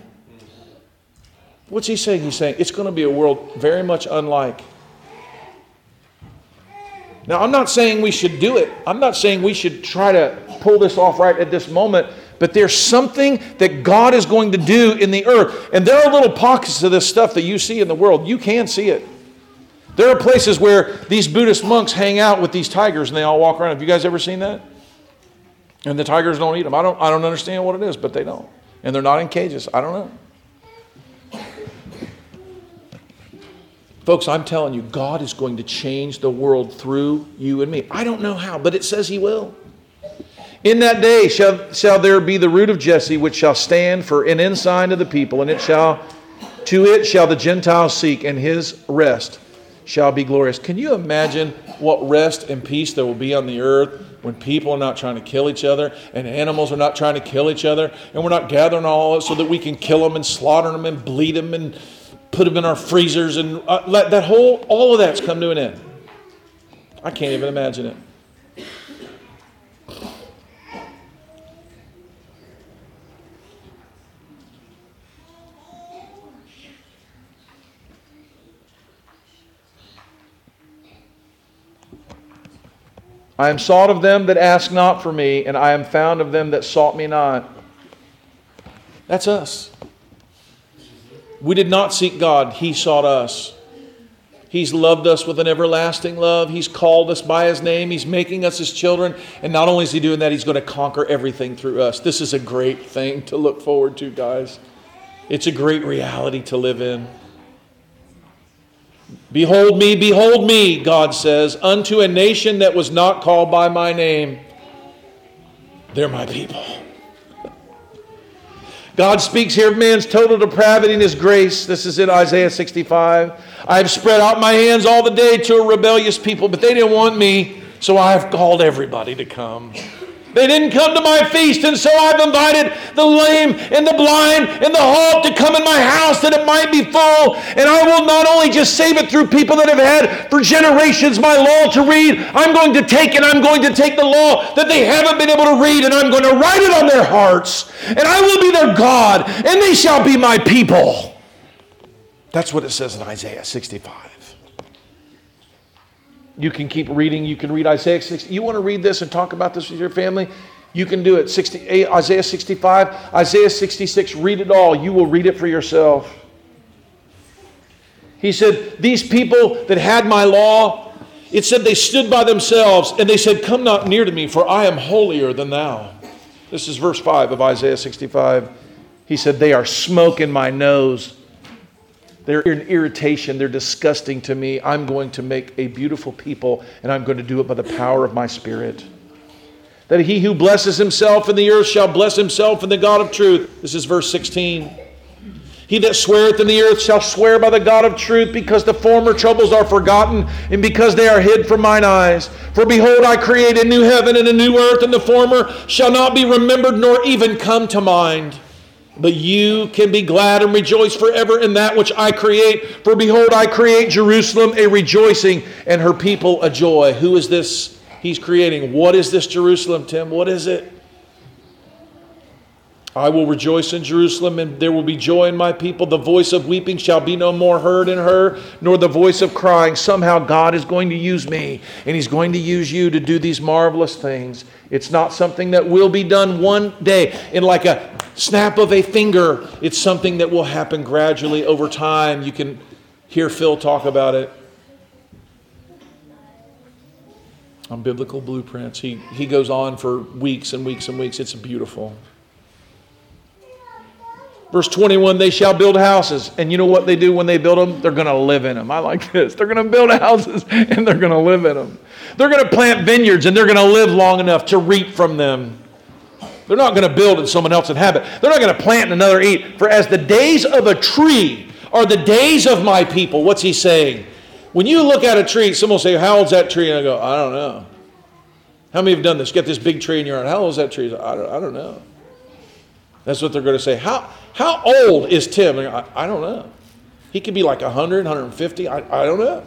What's he saying? He's saying it's going to be a world very much unlike. Now, I'm not saying we should do it. I'm not saying we should try to pull this off right at this moment, but there's something that God is going to do in the earth. And there are little pockets of this stuff that you see in the world. You can see it. There are places where these Buddhist monks hang out with these tigers and they all walk around. Have you guys ever seen that? And the tigers don't eat them. I don't, I don't understand what it is, but they don't. And they're not in cages. I don't know. Folks, I'm telling you, God is going to change the world through you and me. I don't know how, but it says He will. In that day shall, shall there be the root of Jesse, which shall stand for an ensign of the people, and it shall to it shall the Gentiles seek, and his rest shall be glorious. Can you imagine what rest and peace there will be on the earth when people are not trying to kill each other and animals are not trying to kill each other and we're not gathering all so that we can kill them and slaughter them and bleed them and put them in our freezers, and uh, let that whole, all of that's come to an end. I can't even imagine it. I am sought of them that ask not for me, and I am found of them that sought me not. That's us. We did not seek God, He sought us. He's loved us with an everlasting love. He's called us by His name. He's making us His children. And not only is He doing that, He's going to conquer everything through us. This is a great thing to look forward to, guys. It's a great reality to live in. Behold me, behold me, God says, unto a nation that was not called by my name. They're my people. God speaks here of man's total depravity and his grace. This is in Isaiah 65. I have spread out my hands all the day to a rebellious people, but they didn't want me, so I have called everybody to come. They didn't come to my feast, and so I've invited the lame and the blind and the halt to come in my house that it might be full. And I will not only just save it through people that have had for generations my law to read, I'm going to take and I'm going to take the law that they haven't been able to read, and I'm going to write it on their hearts. And I will be their God, and they shall be my people. That's what it says in Isaiah 65. You can keep reading. You can read Isaiah 60. You want to read this and talk about this with your family? You can do it. 60, eh, Isaiah 65, Isaiah 66, read it all. You will read it for yourself. He said, These people that had my law, it said they stood by themselves and they said, Come not near to me, for I am holier than thou. This is verse 5 of Isaiah 65. He said, They are smoke in my nose they're an irritation. They're disgusting to me. I'm going to make a beautiful people, and I'm going to do it by the power of my Spirit. That he who blesses himself in the earth shall bless himself in the God of truth. This is verse 16. He that sweareth in the earth shall swear by the God of truth, because the former troubles are forgotten, and because they are hid from mine eyes. For behold, I create a new heaven and a new earth, and the former shall not be remembered nor even come to mind. But you can be glad and rejoice forever in that which I create. For behold, I create Jerusalem a rejoicing and her people a joy. Who is this he's creating? What is this Jerusalem, Tim? What is it? I will rejoice in Jerusalem, and there will be joy in my people. The voice of weeping shall be no more heard in her, nor the voice of crying. Somehow God is going to use me, and He's going to use you to do these marvelous things. It's not something that will be done one day in like a snap of a finger. It's something that will happen gradually over time. You can hear Phil talk about it on biblical blueprints. He, he goes on for weeks and weeks and weeks. It's beautiful. Verse 21 they shall build houses. And you know what they do when they build them? They're going to live in them. I like this. They're going to build houses and they're going to live in them. They're going to plant vineyards and they're going to live long enough to reap from them. They're not going to build and someone else inhabit. They're not going to plant and another eat. For as the days of a tree are the days of my people. What's he saying? When you look at a tree, someone will say, How old's that tree? And I go, I don't know. How many have done this? Get this big tree in your yard. How old is that tree? I don't, I don't know. That's what they're going to say. How, how old is Tim? I, I don't know. He could be like 100, 150. I, I don't know.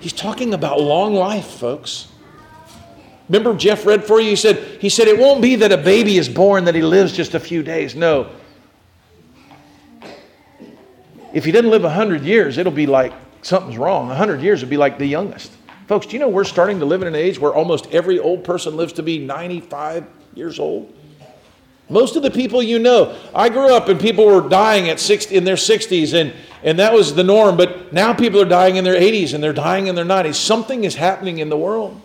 He's talking about long life, folks. Remember Jeff read for you? He said, he said, it won't be that a baby is born that he lives just a few days. No. If he doesn't live 100 years, it'll be like something's wrong. 100 years would be like the youngest. Folks, do you know we're starting to live in an age where almost every old person lives to be 95 years old? Most of the people you know, I grew up and people were dying at 60, in their 60s, and, and that was the norm. But now people are dying in their 80s and they're dying in their 90s. Something is happening in the world.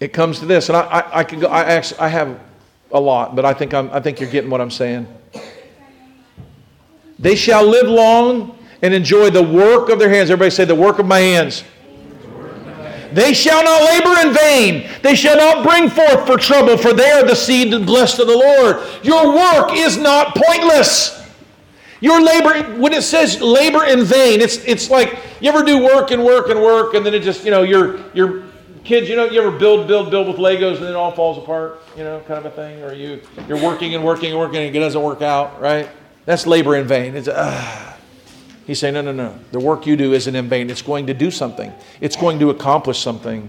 It comes to this, and I, I, I can go. I actually I have a lot, but I think I'm, I think you're getting what I'm saying. They shall live long and enjoy the work of their hands. Everybody say the work of my hands. They shall not labor in vain. They shall not bring forth for trouble, for they are the seed blessed of the Lord. Your work is not pointless. Your labor, when it says labor in vain, it's, it's like you ever do work and work and work, and then it just, you know, your, your kids, you know, you ever build, build, build with Legos and then it all falls apart, you know, kind of a thing? Or you, you're working and working and working and it doesn't work out, right? That's labor in vain. It's, uh, He's saying, no, no, no. The work you do isn't in vain. It's going to do something, it's going to accomplish something.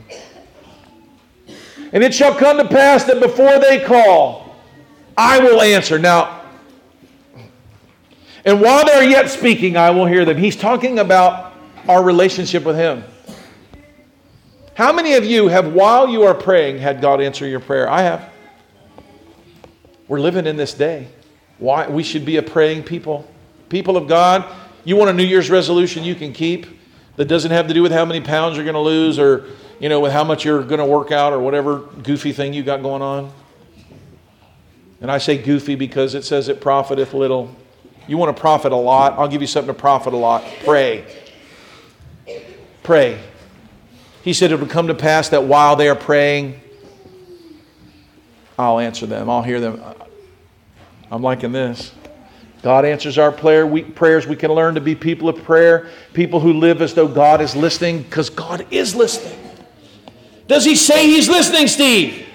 And it shall come to pass that before they call, I will answer. Now, and while they're yet speaking, I will hear them. He's talking about our relationship with Him. How many of you have, while you are praying, had God answer your prayer? I have. We're living in this day. Why? We should be a praying people. People of God, you want a New Year's resolution you can keep that doesn't have to do with how many pounds you're going to lose or, you know, with how much you're going to work out or whatever goofy thing you got going on? And I say goofy because it says it profiteth little. You want to profit a lot? I'll give you something to profit a lot. Pray. Pray. He said it would come to pass that while they are praying, I'll answer them. I'll hear them. I'm liking this. God answers our prayer, we, prayers. We can learn to be people of prayer, people who live as though God is listening, because God is listening. Does He say He's listening, Steve?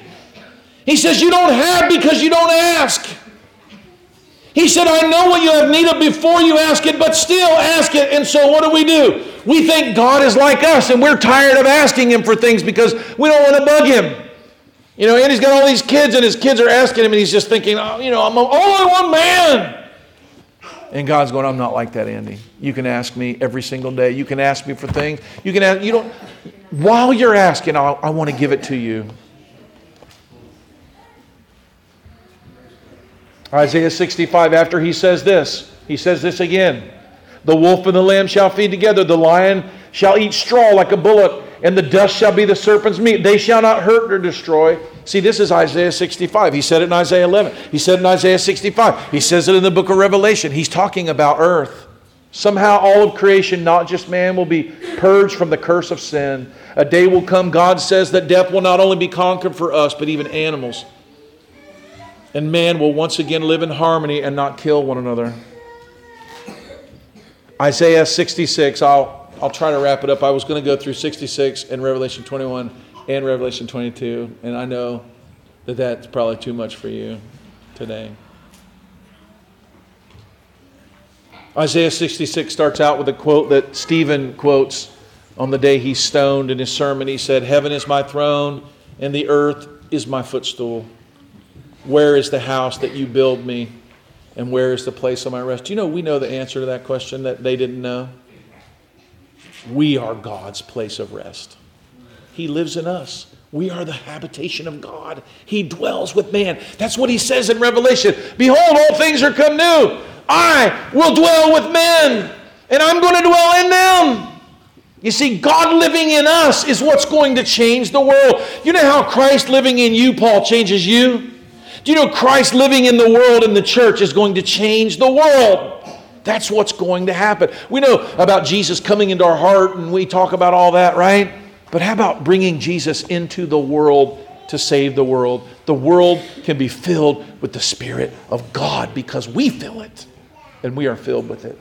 He says, You don't have because you don't ask. He said, I know what you have need of before you ask it, but still ask it. And so what do we do? We think God is like us, and we're tired of asking Him for things because we don't want to bug Him. You know, and he's got all these kids, and his kids are asking him, and he's just thinking, oh, you know, I'm only one man. And God's going, I'm not like that, Andy. You can ask me every single day. You can ask me for things. You can ask, you don't, while you're asking, I'll, I want to give it to you. Isaiah 65, after he says this, he says this again The wolf and the lamb shall feed together, the lion shall eat straw like a bullock, and the dust shall be the serpent's meat. They shall not hurt or destroy. See, this is Isaiah 65. He said it in Isaiah 11. He said in Isaiah 65. He says it in the book of Revelation. He's talking about earth. Somehow, all of creation, not just man, will be purged from the curse of sin. A day will come, God says, that death will not only be conquered for us, but even animals. And man will once again live in harmony and not kill one another. Isaiah 66, I'll, I'll try to wrap it up. I was going to go through 66 and Revelation 21 and Revelation 22, and I know that that's probably too much for you today. Isaiah 66 starts out with a quote that Stephen quotes On the day he stoned in his sermon, he said, Heaven is my throne, and the earth is my footstool. Where is the house that you build me? And where is the place of my rest? Do you know we know the answer to that question that they didn't know? We are God's place of rest. He lives in us. We are the habitation of God. He dwells with man. That's what he says in Revelation. Behold, all things are come new. I will dwell with men, and I'm going to dwell in them. You see, God living in us is what's going to change the world. You know how Christ living in you, Paul, changes you? Do you know Christ living in the world in the church is going to change the world? That's what's going to happen. We know about Jesus coming into our heart and we talk about all that, right? But how about bringing Jesus into the world to save the world? The world can be filled with the Spirit of God because we fill it and we are filled with it.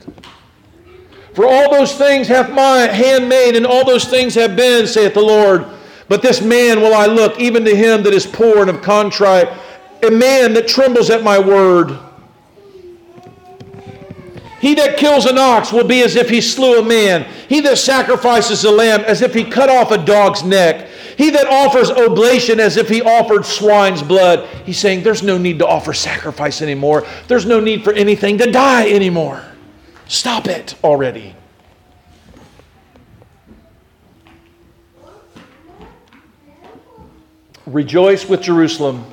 For all those things hath my hand made, and all those things have been, saith the Lord. But this man will I look, even to him that is poor and of contrite, a man that trembles at my word. He that kills an ox will be as if he slew a man. He that sacrifices a lamb as if he cut off a dog's neck. He that offers oblation as if he offered swine's blood. He's saying there's no need to offer sacrifice anymore. There's no need for anything to die anymore. Stop it already. Rejoice with Jerusalem.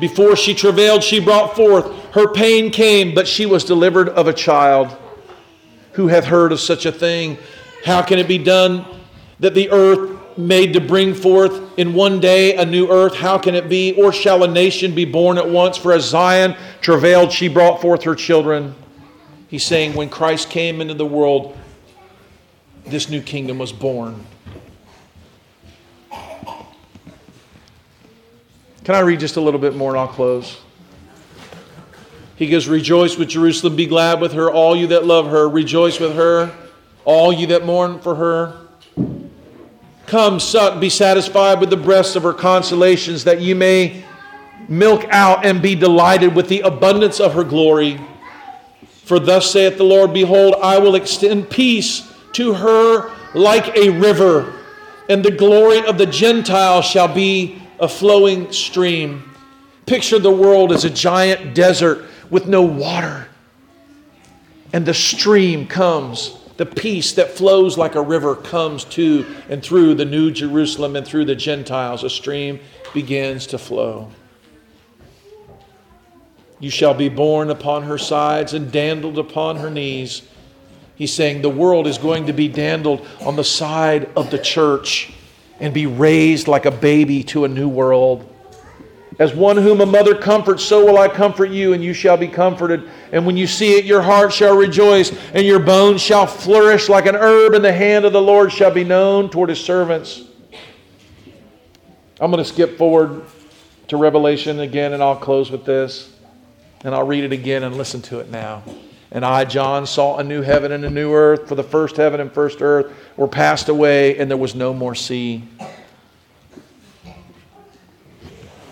Before she travailed, she brought forth. Her pain came, but she was delivered of a child. Who hath heard of such a thing? How can it be done that the earth made to bring forth in one day a new earth? How can it be? Or shall a nation be born at once? For as Zion travailed, she brought forth her children. He's saying when Christ came into the world, this new kingdom was born. Can I read just a little bit more and I'll close? He goes, Rejoice with Jerusalem, be glad with her, all you that love her. Rejoice with her, all you that mourn for her. Come, suck, be satisfied with the breasts of her consolations, that you may milk out and be delighted with the abundance of her glory. For thus saith the Lord Behold, I will extend peace to her like a river, and the glory of the Gentiles shall be a flowing stream. Picture the world as a giant desert with no water. And the stream comes, the peace that flows like a river comes to and through the New Jerusalem and through the Gentiles. A stream begins to flow. You shall be borne upon her sides and dandled upon her knees. He's saying the world is going to be dandled on the side of the church and be raised like a baby to a new world. As one whom a mother comforts, so will I comfort you, and you shall be comforted. And when you see it, your heart shall rejoice, and your bones shall flourish like an herb, and the hand of the Lord shall be known toward his servants. I'm going to skip forward to Revelation again, and I'll close with this. And I'll read it again and listen to it now. And I, John, saw a new heaven and a new earth, for the first heaven and first earth were passed away, and there was no more sea.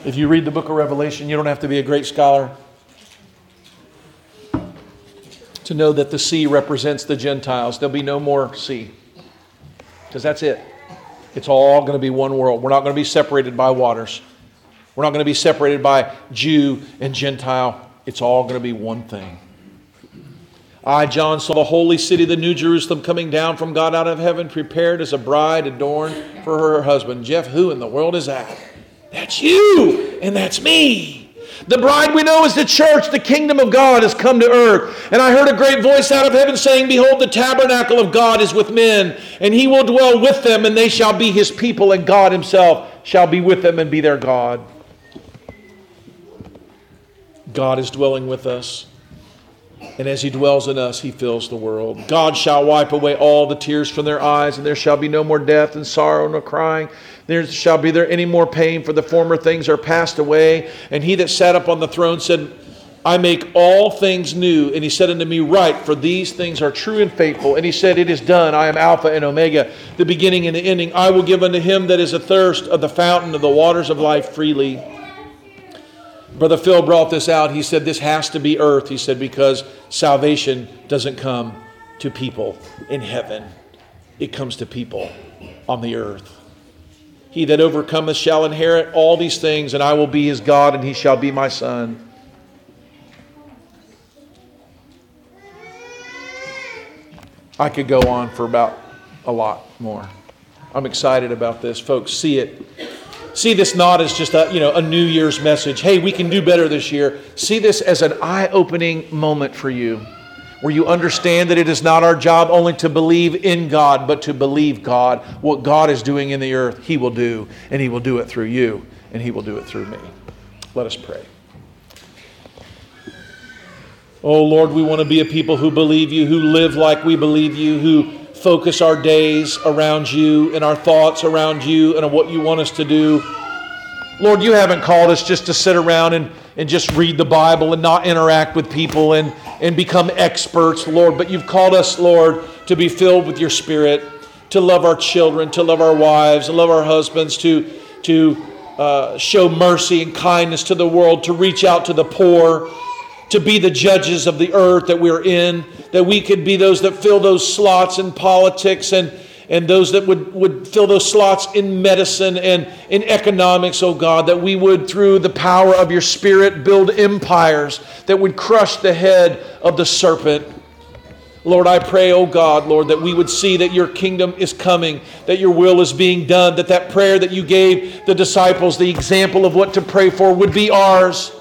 If you read the book of Revelation, you don't have to be a great scholar to know that the sea represents the Gentiles. There'll be no more sea, because that's it. It's all going to be one world. We're not going to be separated by waters. We're not going to be separated by Jew and Gentile it's all going to be one thing. I, John, saw the holy city, the New Jerusalem, coming down from God out of heaven, prepared as a bride adorned for her husband. Jeff, who in the world is that? That's you, and that's me. The bride we know is the church. The kingdom of God has come to earth. And I heard a great voice out of heaven saying, Behold, the tabernacle of God is with men, and he will dwell with them, and they shall be his people, and God himself shall be with them and be their God. God is dwelling with us. And as he dwells in us, he fills the world. God shall wipe away all the tears from their eyes, and there shall be no more death and sorrow nor crying. There shall be there any more pain, for the former things are passed away. And he that sat up on the throne said, I make all things new. And he said unto me, Write, for these things are true and faithful. And he said, It is done. I am Alpha and Omega, the beginning and the ending. I will give unto him that is athirst of the fountain of the waters of life freely. Brother Phil brought this out. He said, This has to be earth. He said, Because salvation doesn't come to people in heaven. it comes to people on the earth. He that overcometh shall inherit all these things, and I will be his God, and he shall be my son. I could go on for about a lot more. I'm excited about this. Folks, see it. See this not as just a, you know, a New Year's message. Hey, we can do better this year. See this as an eye-opening moment for you where you understand that it is not our job only to believe in God, but to believe God. What God is doing in the earth, He will do, and He will do it through you, and He will do it through me. Let us pray. Oh Lord, we want to be a people who believe you, who live like we believe you, who focus our days around you and our thoughts around you and on what you want us to do. Lord, you haven't called us just to sit around and, and just read the Bible and not interact with people and, and become experts, Lord, but you've called us, Lord, to be filled with your Spirit, to love our children, to love our wives, to love our husbands, to, to uh, show mercy and kindness to the world, to reach out to the poor, to be the judges of the earth that we're in, that we could be those that fill those slots in politics and, and those that would, would fill those slots in medicine and in economics, oh God, that we would, through the power of your Spirit, build empires that would crush the head of the serpent. Lord, I pray, oh God, Lord, that we would see that your kingdom is coming, that your will is being done, that that prayer that you gave the disciples, the example of what to pray for, would be ours.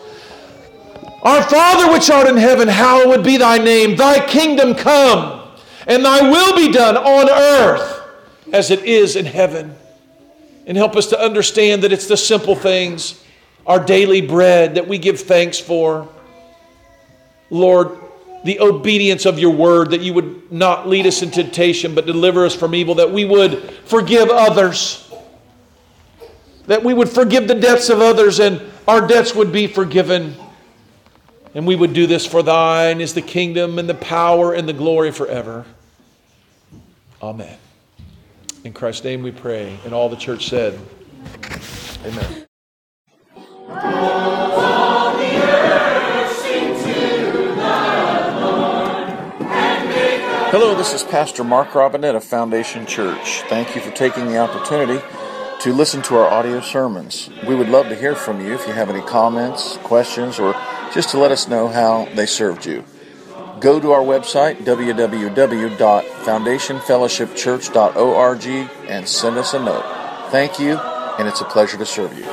Our Father which art in heaven, hallowed be thy name. Thy kingdom come, and thy will be done on earth as it is in heaven. And help us to understand that it's the simple things, our daily bread that we give thanks for. Lord, the obedience of your word, that you would not lead us in temptation, but deliver us from evil, that we would forgive others, that we would forgive the debts of others, and our debts would be forgiven. And we would do this for thine is the kingdom and the power and the glory forever. Amen. In Christ's name we pray. And all the church said, Amen. Hello, this is Pastor Mark Robinette of Foundation Church. Thank you for taking the opportunity to listen to our audio sermons. We would love to hear from you if you have any comments, questions, or just to let us know how they served you. Go to our website, www.foundationfellowshipchurch.org, and send us a note. Thank you, and it's a pleasure to serve you.